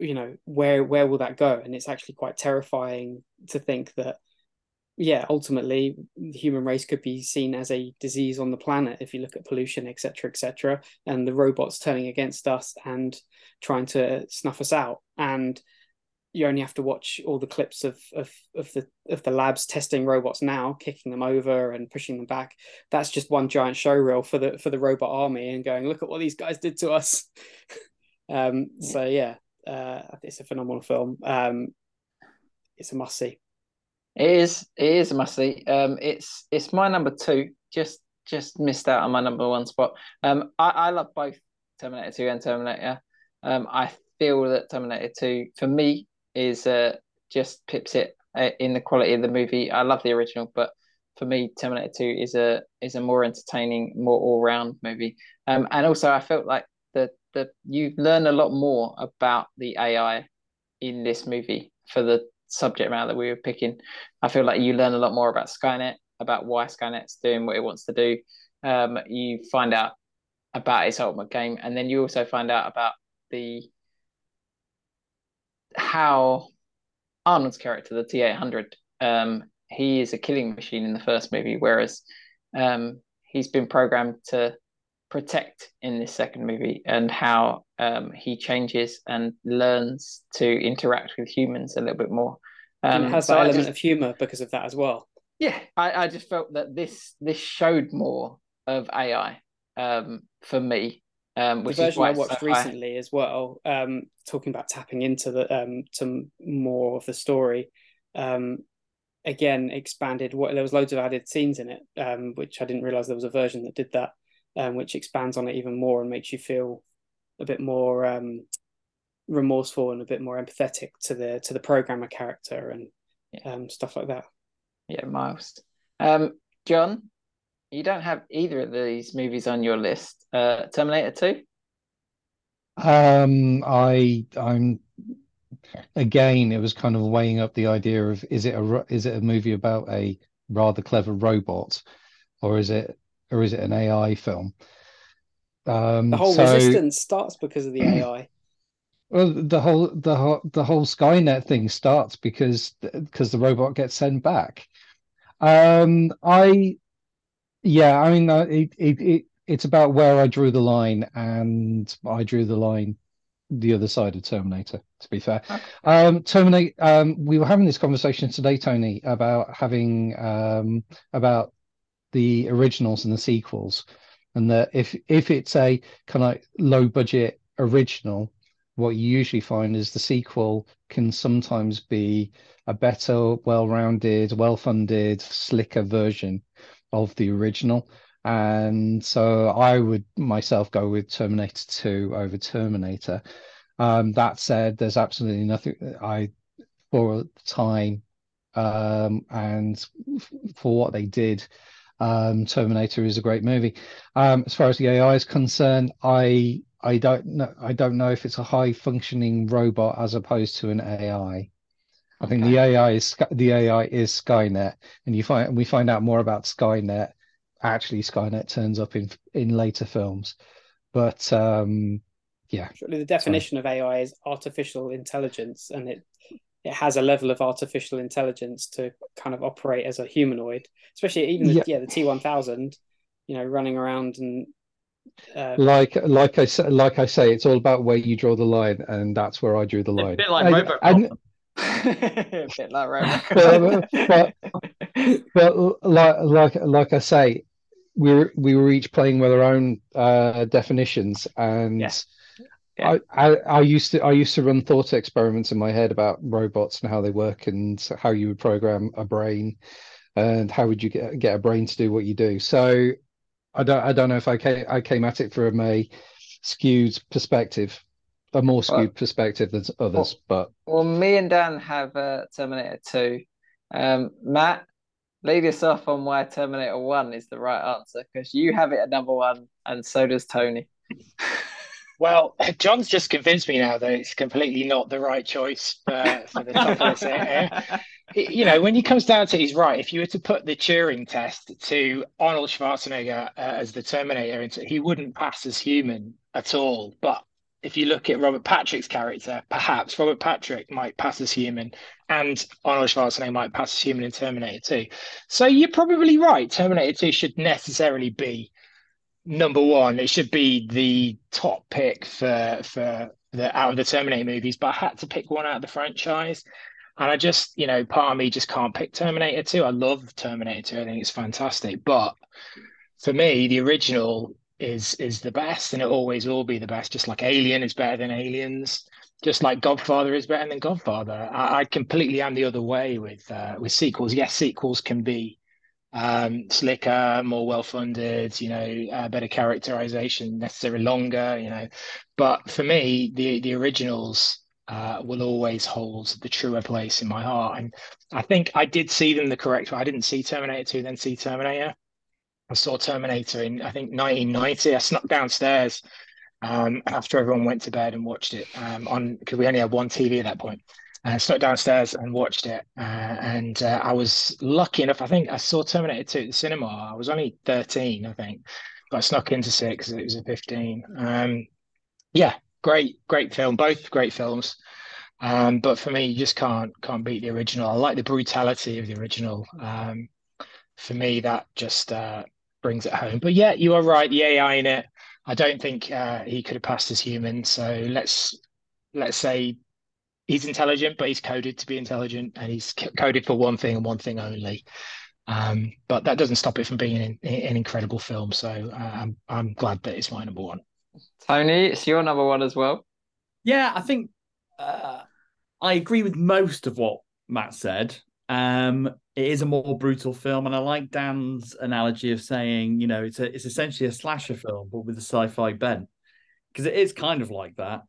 you know, where where will that go? And it's actually quite terrifying to think that, yeah, ultimately the human race could be seen as a disease on the planet if you look at pollution, etc., etc., and the robots turning against us and trying to snuff us out. And you only have to watch all the clips of of of the of the labs testing robots now, kicking them over and pushing them back. That's just one giant show reel for the for the robot army and going, look at what these guys did to us. um, so yeah, uh, it's a phenomenal film. Um, it's a must see. It is. It is a must see. Um, it's it's my number two. Just just missed out on my number one spot. Um, I, I love both Terminator Two and Terminator. Um, I feel that Terminator Two for me is uh just pips it uh, in the quality of the movie. I love the original, but for me, Terminator Two is a is a more entertaining, more all round movie. Um, and also I felt like the the you learn a lot more about the AI in this movie for the subject matter that we were picking. I feel like you learn a lot more about Skynet, about why Skynet's doing what it wants to do. Um, you find out about its ultimate game, and then you also find out about the how Arnold's character, the T eight hundred, um, he is a killing machine in the first movie, whereas um, he's been programmed to protect in this second movie, and how um, he changes and learns to interact with humans a little bit more. and Um, it has that element just- of humor because of that as well. yeah, I, I just felt that this this showed more of AI um, for me, um, The which is version I watched so recently as well, um, talking about tapping into the um, to more of the story, um, again expanded. What there was loads of added scenes in it, um, which I didn't realize there was a version that did that, um, which expands on it even more and makes you feel a bit more um, remorseful and a bit more empathetic to the to the programmer character and um, stuff like that. Yeah, Miles. Um, John, you don't have either of these movies on your list. Uh, Terminator Two. Um, I I'm again, it was kind of weighing up the idea of is it a is it a movie about a rather clever robot, or is it or is it an AI film? Um, The whole so resistance starts because of the AI. well, the whole the whole the whole Skynet thing starts because because the robot gets sent back. Um, I yeah, I mean, uh, it, it it it's about where I drew the line, and I drew the line the other side of Terminator, to be fair. Um, Terminator, um, we were having this conversation today, Tony, about having um, about the originals and the sequels, and that if if it's a kind of low budget original, what you usually find is the sequel can sometimes be a better, well-rounded, well-funded, slicker version of the original. And so I would myself go with Terminator 2 over Terminator. Um, that said, there's absolutely nothing I for the time um, and for what they did. Um, Terminator is a great movie. Um, as far as the AI is concerned, I I don't know I don't know if it's a high functioning robot as opposed to an AI. I think the AI is the AI is Skynet, and you find we find out more about Skynet. Actually, Skynet turns up in in later films, but um, yeah, Surely the definition of AI is artificial intelligence, and it it has a level of artificial intelligence to kind of operate as a humanoid, especially even the, Yeah. yeah. the T one thousand, you know, running around and uh, like like I say, like I say, it's all about where you draw the line, and that's where I drew the line. bit like And- Robocop. and- a bit like but, Robocop. but, but like like like I say, we were we were each playing with our own uh, definitions, and Yeah. Yeah. I, I I used to I used to run thought experiments in my head about robots and how they work and how you would program a brain, and how would you get get a brain to do what you do. So I don't I don't know if I came I came at it from a skewed perspective, a more skewed perspective than others, but. Well, me and Dan have uh, Terminator 2. Um, Matt, lead us off on why Terminator 1 is the right answer because you have it at number one and so does Tony. Well, John's just convinced me now that it's completely not the right choice for, for the top. Uh, You know, when he comes down to it, he's right. If you were to put the Turing test to Arnold Schwarzenegger uh, as the Terminator, he wouldn't pass as human at all. But if you look at Robert Patrick's character, perhaps Robert Patrick might pass as human, and Arnold Schwarzenegger might pass as human in Terminator 2. So you're probably right. Terminator 2 should necessarily be number one. It should be the top pick for for the out of the Terminator movies, but I had to pick one out of the franchise. And I just, you know, part of me just can't pick Terminator 2. I love Terminator 2. I think it's fantastic. But for me, the original is is the best and it always will be the best. Just like Alien is better than Aliens. just like Godfather is better than Godfather. I, I completely am the other way with uh, with sequels. Yes, sequels can be um, slicker, more well funded, you know, uh, better characterization, necessarily longer, you know. But for me, the the originals uh, will always hold the truer place in my heart. And I think I did see them the correct way. I didn't see Terminator 2, then see Terminator. I saw Terminator in I think 1990. I snuck downstairs um, after everyone went to bed and watched it um, on because we only had one TV at that point. I snuck downstairs and watched it, uh, and uh, I was lucky enough. I think I saw Terminator 2 at the cinema. I was only 13, I think, but I snuck into six. It was a 15. Um, yeah, great, great film. Both great films. Um, but for me, you just can't can't beat the original. I like the brutality of the original. Um, for me, that just uh, brings it home. But yeah, you are right. The AI in it, I don't think uh, he could have passed as human. So let's let's say he's intelligent, but he's coded to be intelligent, and he's coded for one thing and one thing only. Um, but that doesn't stop it from being an, an incredible film. So uh, I'm I'm glad that it's my number one. Tony, it's your number one as well. Yeah, I think uh, I agree with most of what Matt said. Um, it is a more brutal film, and I like Dan's analogy of saying, you know, it's a, it's essentially a slasher film, but with a sci-fi bent, because it is kind of like that.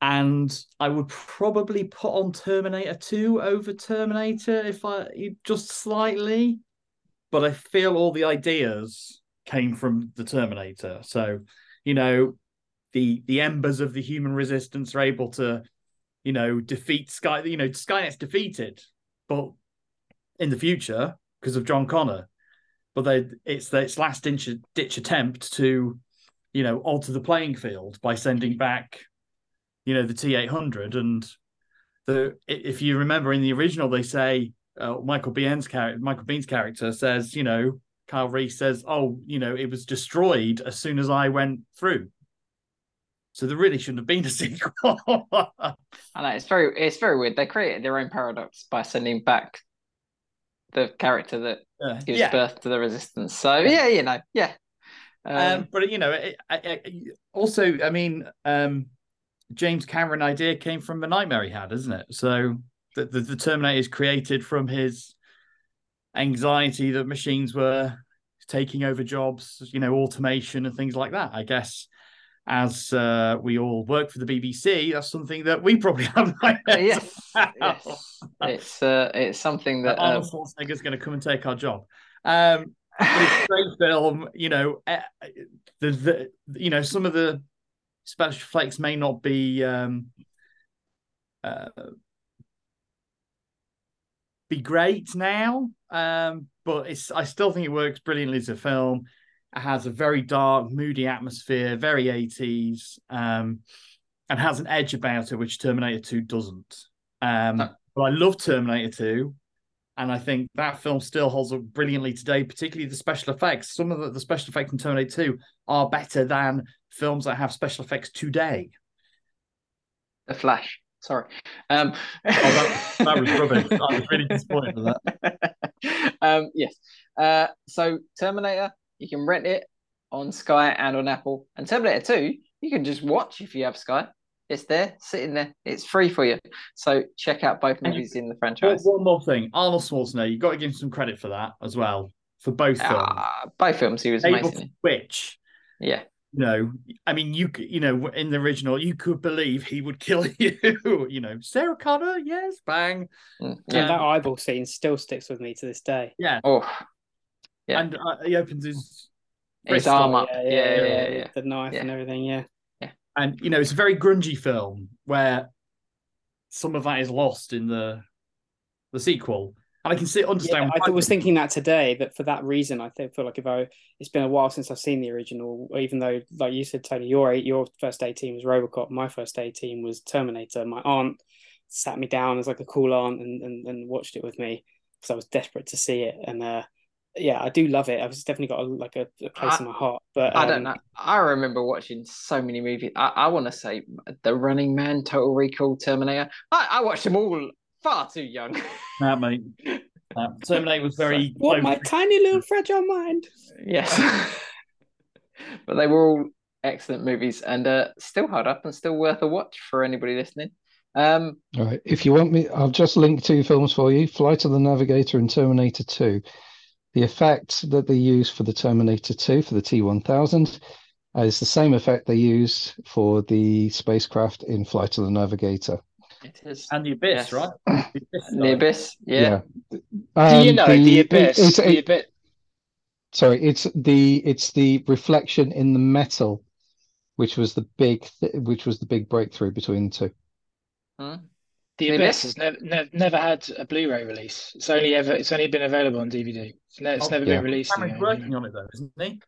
And I would probably put on Terminator 2 over Terminator if I just slightly, but I feel all the ideas came from the Terminator. So, you know, the the embers of the human resistance are able to, you know, defeat Sky. You know, Skynet's defeated, but in the future because of John Connor. But they, it's its last ditch, ditch attempt to, you know, alter the playing field by sending back, you know, the T eight hundred and the. If you remember in the original, they say uh, Michael Biehn's character, Michael Biehn's character says, you know, Kyle Reese says, "Oh, you know, it was destroyed as soon as I went through." So there really shouldn't have been a sequel. I know it's very it's very weird. They created their own paradox by sending back the character that Uh, gives yeah. birth to the resistance. So yeah, you know, yeah. Um, Um, but you know, it, I, I, also, I mean, um, James Cameron idea came from the nightmare he had, isn't it? So the, the, the Terminator is created from his anxiety that machines were taking over jobs, you know, automation and things like that. I guess as uh, we all work for the BBC, that's something that we probably have. yes, yes, it's uh, it's something that um, Arnold Schwarzenegger's going to come and take our job. Um, it's a great film. You know, uh, the, the you know some of the special effects may not be um, uh, be great now, um, but it's I still think it works brilliantly as a film. It has a very dark, moody atmosphere, very 80s, um, and has an edge about it, which Terminator 2 doesn't. Um, No. But I love Terminator 2, and I think that film still holds up brilliantly today, particularly the special effects. Some of the, the special effects in Terminator 2 are better than films that have special effects today. the Flash. Sorry. Um, Oh, that, that was rubbish. I was really disappointed with that. um, yes. Uh, so Terminator, you can rent it on Sky and on Apple. And Terminator 2, you can just watch if you have Sky. It's there, sitting there. It's free for you. So check out both And you- movies in the One, franchise. one more thing Arnold Schwarzenegger, you've got to give him some credit for that as well, for both films. Ah, both films, he was Able amazing. to switch. Yeah. You know, I mean, you you know, in the original, you could believe he would kill you. you know, Sarah Connor, yes, bang, Mm, Yeah, Yeah. that eyeball scene still sticks with me to this day. yeah, Oh, Yeah. and uh, he opens his his wrist arm up, up. Yeah, yeah, yeah. yeah. The knife Yeah. and everything, Yeah. yeah. and you know, it's a very grungy film where some of that is lost in the the sequel, and I can see Yeah, understand. I was thinking that today. That for that reason, I think feel like if I, it's been a while since I've seen the original. Even though, like you said, Tony, your your first A team was RoboCop. My first A team was Terminator. My aunt sat me down as like a cool aunt and and, and watched it with me because I was desperate to see it. And uh, yeah, I do love it. I've definitely got a, like a, a place I- in my heart. But I don't um, know. I remember watching so many movies. I, I want to say The Running Man, Total Recall, Terminator. I, I watched them all far too young. Nah, mate. Uh, Terminator was very What my tiny little fragile mind. yes. but they were all excellent movies and uh, still hold up and still worth a watch for anybody listening. Um, All right. If you want me, I'll just link two films for you Flight of the Navigator and Terminator 2. The effect that they use for the Terminator 2 for the T 1000 is the same effect they use for the spacecraft in Flight of the Navigator. It is And the Abyss, Yes. right? The Abyss, the abyss. Yeah. Do you Um, know the, abyss? it's- the abyss. sorry, it's the it's the reflection in the metal, which was the big th- which was the big breakthrough between the two. Hmm? The The Abyss Abyss? has never, never never had a Blu-ray release. It's only ever it's only been available on DVD. It's, ne- it's Oh, never yeah. been released. Cameron's again. working on it though, isn't he?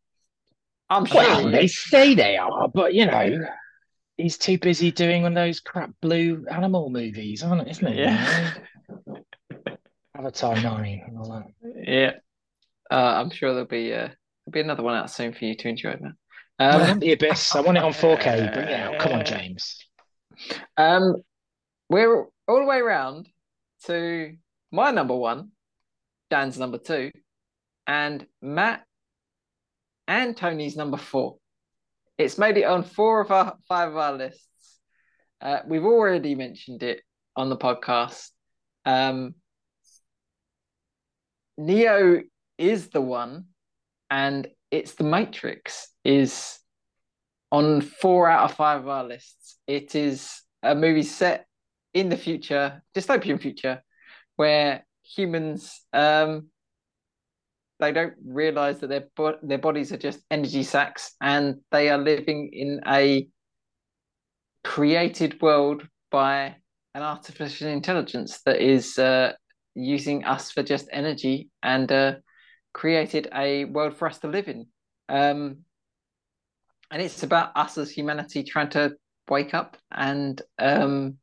I'm sure. Well, it they say they are, but you know, he's too busy doing one of those crap blue animal movies, aren't isn't he? Yeah. Avatar Nine and all that. Yeah. Uh, I'm sure there'll be uh, there'll be another one out soon for you to enjoy, man. I Um, want the Abyss. I want it on 4K. Bring it out. Come on, James. um, we're all the way around to my number one, Dan's number two, and Matt and Tony's number four. It's made it on four of our five of our lists. Uh, we've already mentioned it on the podcast. Um, Neo is the one, and it's the Matrix is on four out of five of our lists. It is a movie set in the future, dystopian future, where humans um they don't realize that their bo- their bodies are just energy sacks and they are living in a created world by an artificial intelligence that is uh, using us for just energy and uh, created a world for us to live in. Um, and it's about us as humanity trying to wake up and um,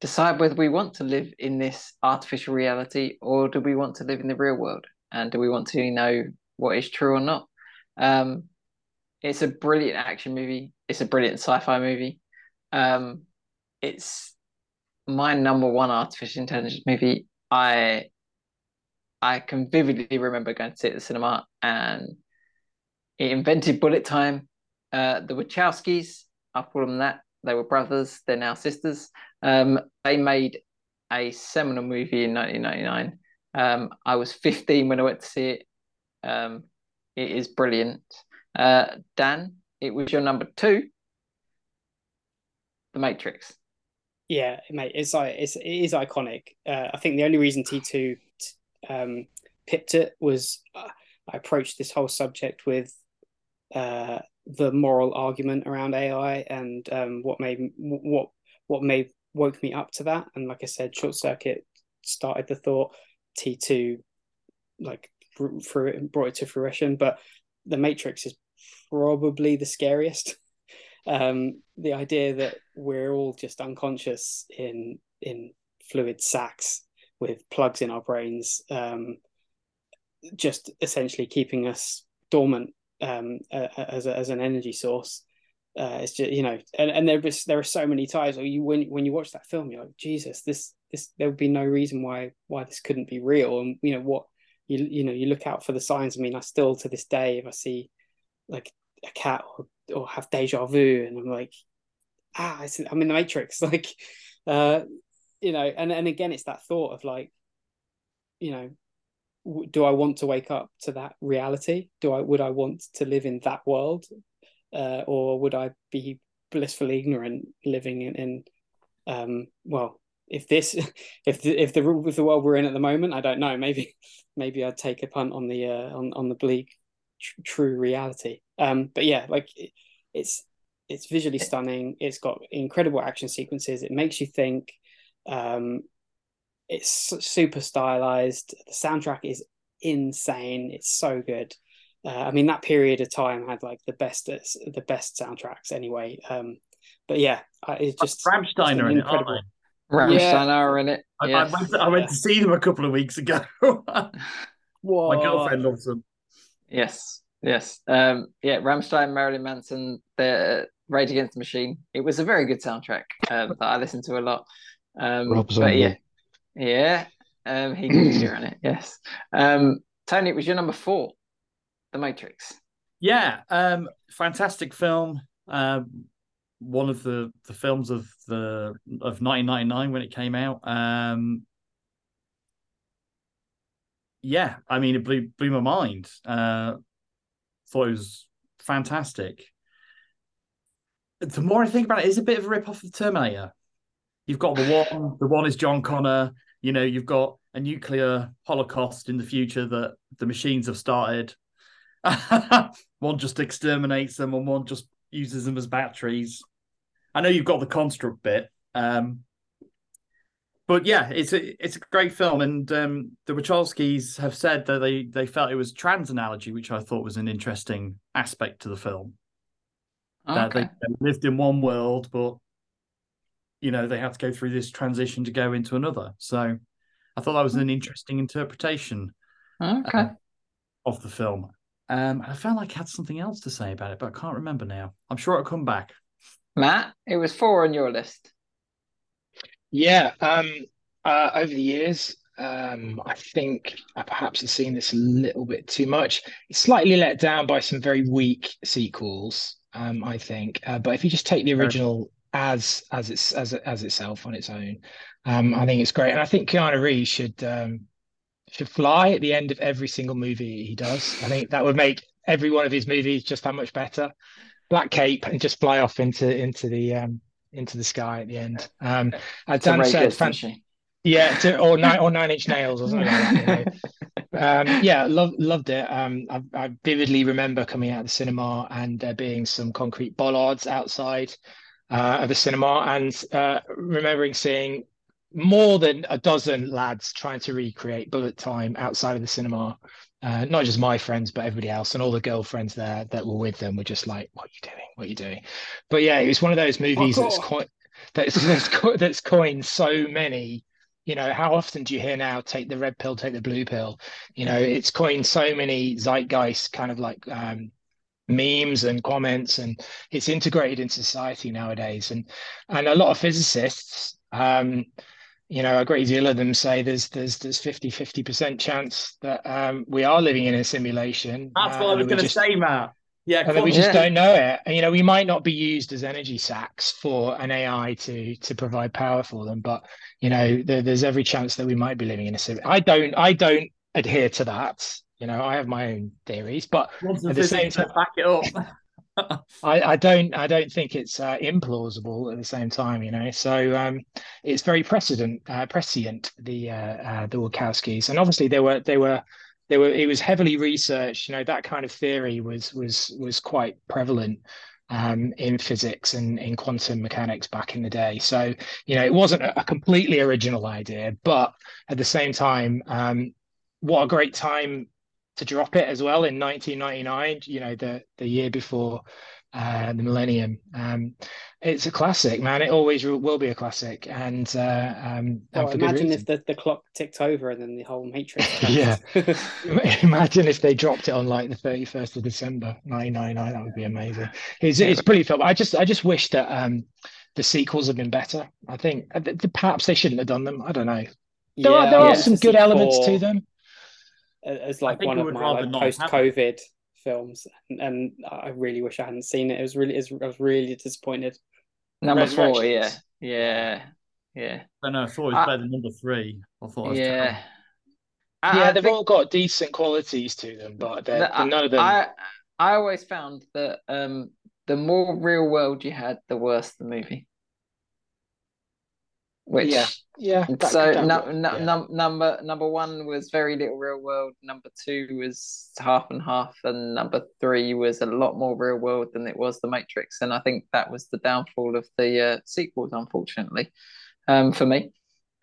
decide whether we want to live in this artificial reality or do we want to live in the real world and do we want to know what is true or not. Um, it's a brilliant action movie. It's a brilliant sci-fi movie. Um, it's my number one artificial intelligence movie. I I can vividly remember going to see it at the cinema and it invented bullet time. Uh, the Wachowskis, I'll call them that. They were brothers. They're now sisters. Um, they made a seminal movie in 1999. Um, I was 15 when I went to see it. Um, it is brilliant. Uh, Dan, it was your number two, The Matrix. Yeah, mate, it's like it's it is iconic. Uh, I think the only reason T two um, pipped it was uh, I approached this whole subject with uh, the moral argument around AI and um, what made what what made woke me up to that. And like I said, short circuit started the thought. T two like through it and brought it to fruition. But the Matrix is probably the scariest. um, the idea that we're all just unconscious in in fluid sacks with plugs in our brains, um, just essentially keeping us dormant um, as a, as an energy source. Uh, it's just you know, and, and there is there are so many times where you when when you watch that film, you're like, Jesus, this this there would be no reason why why this couldn't be real, and you know what you you know you look out for the signs. I mean, I still to this day, if I see like a cat or or have deja vu, and I'm like, ah, I'm in the Matrix, like, uh, you know, and and again, it's that thought of like, you know, do I want to wake up to that reality? Do I would I want to live in that world, uh, or would I be blissfully ignorant living in, in um, well, if this, if the if the if the world we're in at the moment, I don't know. Maybe maybe I'd take a punt on the uh, on on the bleak tr- true reality. Um, but yeah, like it, it's it's visually stunning. It's got incredible action sequences. It makes you think. Um, it's super stylized. The soundtrack is insane. It's so good. Uh, I mean, that period of time had like the best the best soundtracks anyway. Um, but yeah, it's just Rammstein are in it, aren't incredible. They? Rammstein Yeah. are in it. I, I went to, I went to see them a couple of weeks ago. My girlfriend loves them. Yes, yes. Um, yeah, Rammstein, Marilyn Manson, the Rage Against the Machine. It was a very good soundtrack um, that I listened to a lot. Um, Rob but Zombie. yeah, yeah. Um, he can hear on it. Yes. Um, Tony, it was your number four, The Matrix. Yeah, um, fantastic film. Um, one of the the films of the of 1999 when it came out. Um, yeah, I mean, it blew blew my mind. Uh, thought it was fantastic. The more I think about it, it's a bit of a rip off of Terminator. You've got the one, the one is John Connor. You know, you've got a nuclear holocaust in the future that the machines have started. one just exterminates them, and one just uses them as batteries. I know you've got the construct bit, um, but yeah, it's a it's a great film, and um, the Wachowskis have said that they they felt it was trans analogy, which I thought was an interesting aspect to the film. That they, they lived in one world, but you know they had to go through this transition to go into another. So I thought that was an interesting interpretation Okay. uh, of the film. Um, I felt like I had something else to say about it, but I can't remember now. I'm sure it'll come back. Matt, it was four on your list. Yeah, um, uh, over the years, um, I think I perhaps have seen this a little bit too much. It's slightly let down by some very weak sequels, um, I think. Uh, but if you just take the original as as it's as as itself on its own, um, I think it's great. And I think Keanu Reeves should um, should fly at the end of every single movie he does. I think that would make every one of his movies just that much better. Black cape and just fly off into into the um, into the sky at the end. Um, as Dan said, Goods, fan- yeah, to, or nine or nine inch nails or something like that. You know. um, yeah, love, loved it. Um, I, I vividly remember coming out of the cinema and there being some concrete bollards outside uh, of the cinema, and uh, remembering seeing more than a dozen lads trying to recreate bullet time outside of the cinema. Uh, not just my friends, but everybody else, and all the girlfriends there that were with them were just like, "What are you doing? What are you doing?" But yeah, it was one of those movies that's quite that's that's, co- that's coined so many you know how often do you hear now take the red pill take the blue pill you know it's coined so many zeitgeist kind of like um memes and comments and it's integrated into society nowadays and and a lot of physicists um you know a great deal of them say there's there's there's 50 50 percent chance that um we are living in a simulation That's uh, what I and was going to say, Matt. Yeah, and we just don't know it. And, you know, we might not be used as energy sacks for an AI to to provide power for them, but you know, there, there's every chance that we might be living in a sim. I don't, I don't adhere to that. You know, I have my own theories, but at the same time- back it up. I, I don't, I don't think it's uh, implausible at the same time. You know, so um, it's very precedent, uh, prescient the uh, uh, the Wachowskis, and obviously they were, they were. They were, it was heavily researched, you know, that kind of theory was was was quite prevalent um, in physics and in quantum mechanics back in the day. So, you know, it wasn't a, completely original idea, but at the same time, um, what a great time to drop it as well in 1999, you know, the the year before uh, the millennium. Um, it's a classic, man. It always will be a classic. And uh, um, and Well, imagine if the, the clock ticked over and then the whole Matrix. Yeah. Imagine if they dropped it on like the 31st of December, 1999. That would be amazing. It's it's pretty film. I just I just wish that um the sequels have been better. I think uh, perhaps they shouldn't have done them. I don't know. There are there I are some good elements to them. As like one of my like not have it. post-COVID films, and, and I really wish I hadn't seen it. It was really, it was, I was really disappointed. Number four, yeah, yeah, yeah, I don't know. I thought it was I- better than number three. I thought it was yeah. I- Yeah, I they've think all got decent qualities to them, but they're, that I- none of them. I I always found that um the more real world you had, the worse the movie. Which Yeah, yeah. so that- no, no, yeah. num- number number one was very little real world. Number two was half and half, and number three was a lot more real world than it was The Matrix. And I think that was the downfall of the uh, sequels, unfortunately, um, for me.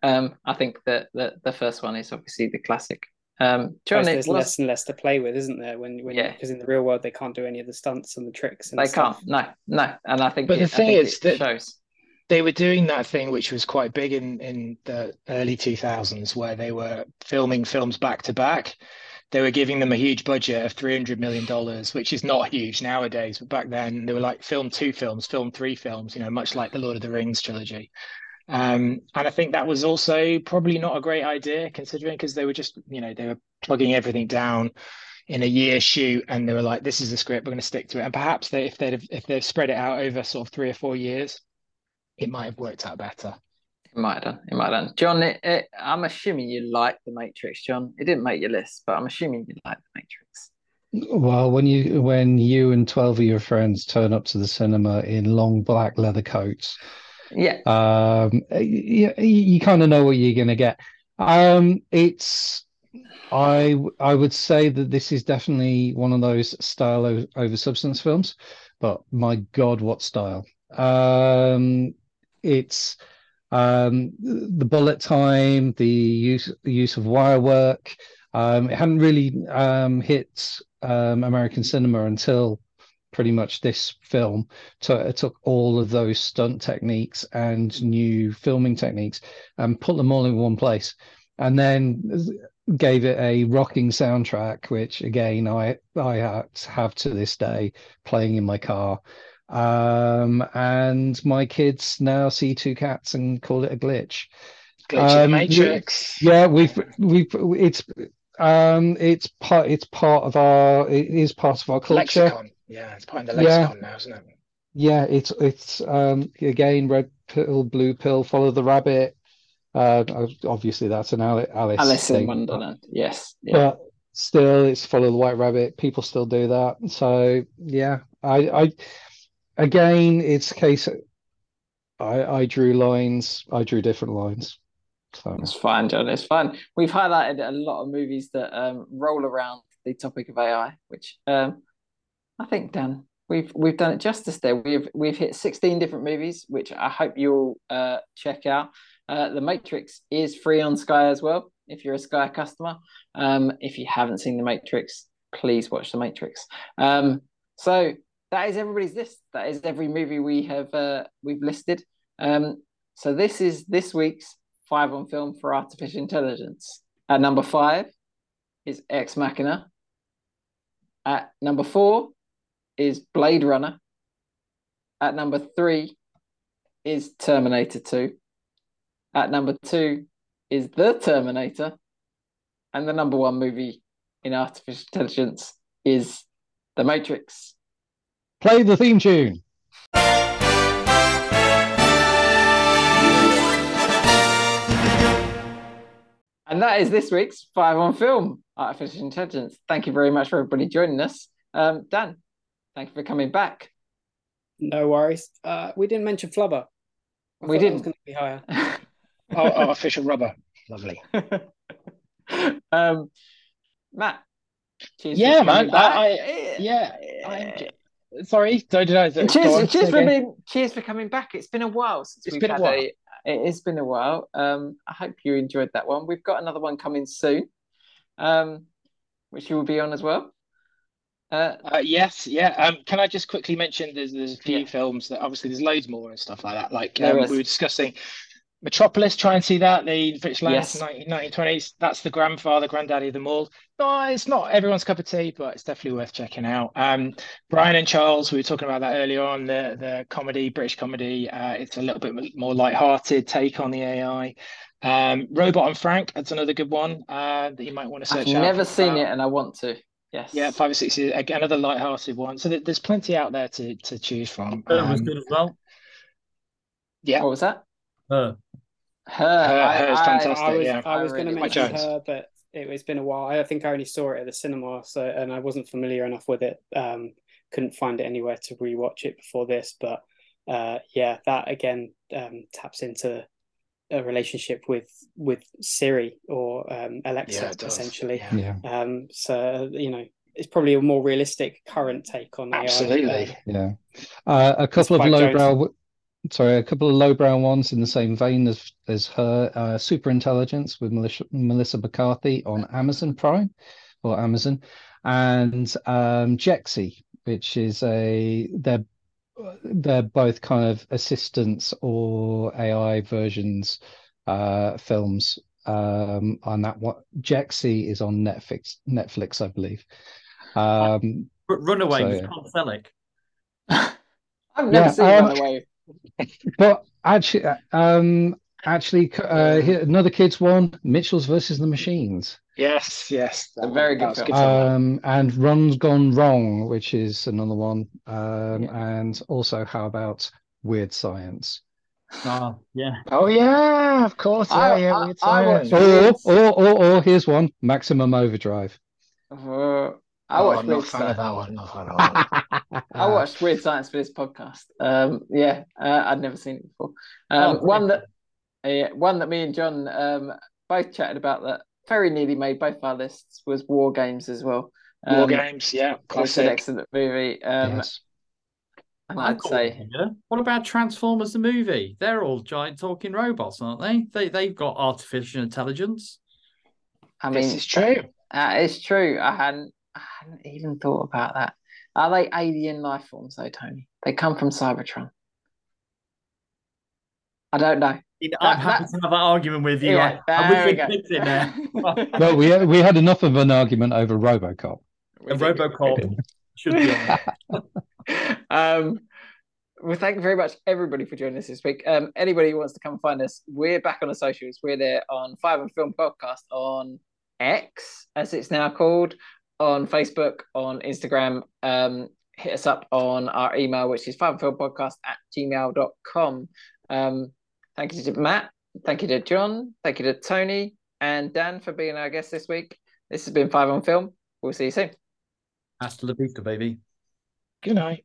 Um, I think that the, the first one is obviously the classic. Um, Plus, Johnny, there's what's- less and less to play with, isn't there? When when Yeah. because in the real world they can't do any of the stunts and the tricks and they stuff. can't. No, no, and I think. But the it, I thing is it that- shows. They were doing that thing which was quite big in in the early 2000s where they were filming films back to back they were giving them a huge budget of 300 million dollars which is not huge nowadays but back then they were like film two films film three films you know much like the lord of the rings trilogy um, and i think that was also probably not a great idea considering because they were just you know they were plugging everything down in a year shoot, and they were like, "This is the script, we're going to stick to it." And perhaps they, if they'd have, if they've spread it out over sort of three or four years, it might have worked out better. It might have done. It might have done. John, it, it, I'm assuming you like The Matrix, John. It didn't make your list, but I'm assuming you like The Matrix. Well, when you when you and twelve of your friends turn up to the cinema in long black leather coats, Yeah. um, you, you kind of know what you're going to get. Um, it's I I would say that this is definitely one of those style over substance films, but my God, what style! Um, it's um, the bullet time, the use the use of wire work. Um, it hadn't really um, hit um, American cinema until pretty much this film. So it took all of those stunt techniques and new filming techniques and put them all in one place, and then gave it a rocking soundtrack, which again I I have to this day playing in my car. Um, and my kids now see two cats and call it a glitch. Glitch in the Um, Matrix. Yeah, we've we've it's um it's part it's part of our it is part of our culture. Lexicon. Yeah, it's part of the Yeah. lexicon now, isn't it? Yeah, it's it's um again red pill, blue pill, follow the rabbit. Uh, obviously that's an Ali- Alice Alice in thing, Wonderland. Yes. Yeah. but still, it's follow the white rabbit. People still do that. So yeah, I I again, it's a case. I I drew lines. I drew different lines. So It's fine, John. It's fine. We've highlighted a lot of movies that um, roll around the topic of AI, which um, I think, Dan, we've we've done it justice there. We've we've hit 16 different movies, which I hope you'll uh, check out. Uh, the Matrix is free on Sky as well. If you're a Sky customer, um, if you haven't seen The Matrix, please watch The Matrix. Um, so that is everybody's list. That is every movie we have uh, we've listed. Um, so this is this week's five on film for artificial intelligence. At number five is Ex Machina. At number four is Blade Runner. At number three is Terminator 2. At number two is The Terminator. And the number one movie in artificial intelligence is The Matrix. Play the theme tune. And that is this week's Five on Film, Artificial Intelligence. Thank you very much for everybody joining us. Um, Dan, thank you for coming back. No worries. Uh, we didn't mention Flubber. I We thought that was didn't. It's going to be higher. Oh, artificial rubber. Lovely. um, Matt, cheers. for Yeah, man. I, I yeah. I'm, sorry, did I? Go cheers, cheers for again. being, cheers for coming back. It's been a while since It's we've been a had while. a. It has been a while. Um, I hope you enjoyed that one. We've got another one coming soon, um, which you will be on as well. Uh, Uh, yes, yeah. Um, can I just quickly mention there's there's a few Yeah. films that obviously there's loads more and stuff like that. Like um, we were discussing Metropolis. Try and see that the Fritz Lang Yes. 1920s. That's the grandfather, granddaddy of them all. No, it's not everyone's cup of tea, but it's definitely worth checking out. Um, Brian and Charles, we were talking about that earlier on. The the comedy, British comedy. Uh, it's a little bit more light-hearted take on the AI. Um, Robot and Frank. That's another good one uh, that you might want to I've search out. never seen about. it, and I want to. Yes. Yeah, five or six years. Again, another light-hearted one. So there- there's plenty out there to to choose from. Her was Um, good as well. yeah, What was that? Her. Her. Her- I- her's I- fantastic. I was yeah. I was going to mention her, but it, it's been a while. I think I only saw it at the cinema, so and I wasn't familiar enough with it. Um, couldn't find it anywhere to rewatch it before this, but uh, yeah, that again um, taps into a relationship with with Siri or um, Alexa, Yeah, essentially. Yeah. Yeah, Um, so you know, it's probably a more realistic current take on AI. Absolutely. Yeah. Uh, a couple of Spike Jonze. Lowbrow, sorry, a couple of lowbrow ones in the same vein as as her. Uh, Super Intelligence with Melissa, Melissa McCarthy on Amazon Prime or Amazon, and um, Jexi, which is a they're they're both kind of assistants or AI versions uh, films. Um, on that one, Jexi is on Netflix. Netflix, I believe. Um, Runaway So, with yeah. Tom Selleck. I've never Yeah, seen um, Runaway. But actually, um, actually, uh, here, another kids one, Mitchell's versus the Machines. Yes, yes. A very good was film. film. Um, and Ron's Gone Wrong, which is another one. Um, Yeah. and also, how about Weird Science? Oh, yeah. oh yeah, of course. Yeah, I- yeah. I- Weird I watched- Or, or, or, or here's one: Maximum Overdrive. Uh, I Oh, watched I'm not a Weird fan of Science. that one. Not fan of that one. I watched Weird Science for this podcast. Um, yeah, uh, I'd never seen it before. Um, Oh, one that, yeah, one that me and John um, both chatted about that very nearly made both our lists was War Games as well. War Um, Games, yeah, It's an classic. excellent movie. Um, Yes. and I've I'd got say. What about Transformers the movie? They're all giant talking robots, aren't they? They they've got artificial intelligence. I mean This is true. Uh, it's true. I hadn't, I hadn't even thought about that. Are they alien life forms, though, Tony? They come from Cybertron. I don't know. I'm happy that- to have that argument with you. Yeah, I, I we go. we picked it there. Well, we we had enough of an argument over RoboCop. A Robocop should be on there. um, well, thank you very much, everybody, for joining us this week. Um, anybody who wants to come find us, we're back on the socials. We're there on Five and Film Podcast on X, as it's now called, on Facebook, on Instagram. Um, hit us up on our email, which is five and film podcast at gmail.com. Um, thank you to Matt. Thank you to John. Thank you to Tony and Dan for being our guest this week. This has been Five on Film. We'll see you soon. Hasta la vista, baby. Good night.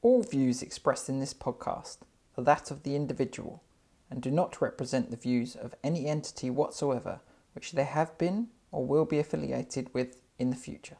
All views expressed in this podcast are that of the individual and do not represent the views of any entity whatsoever which they have been or will be affiliated with in the future.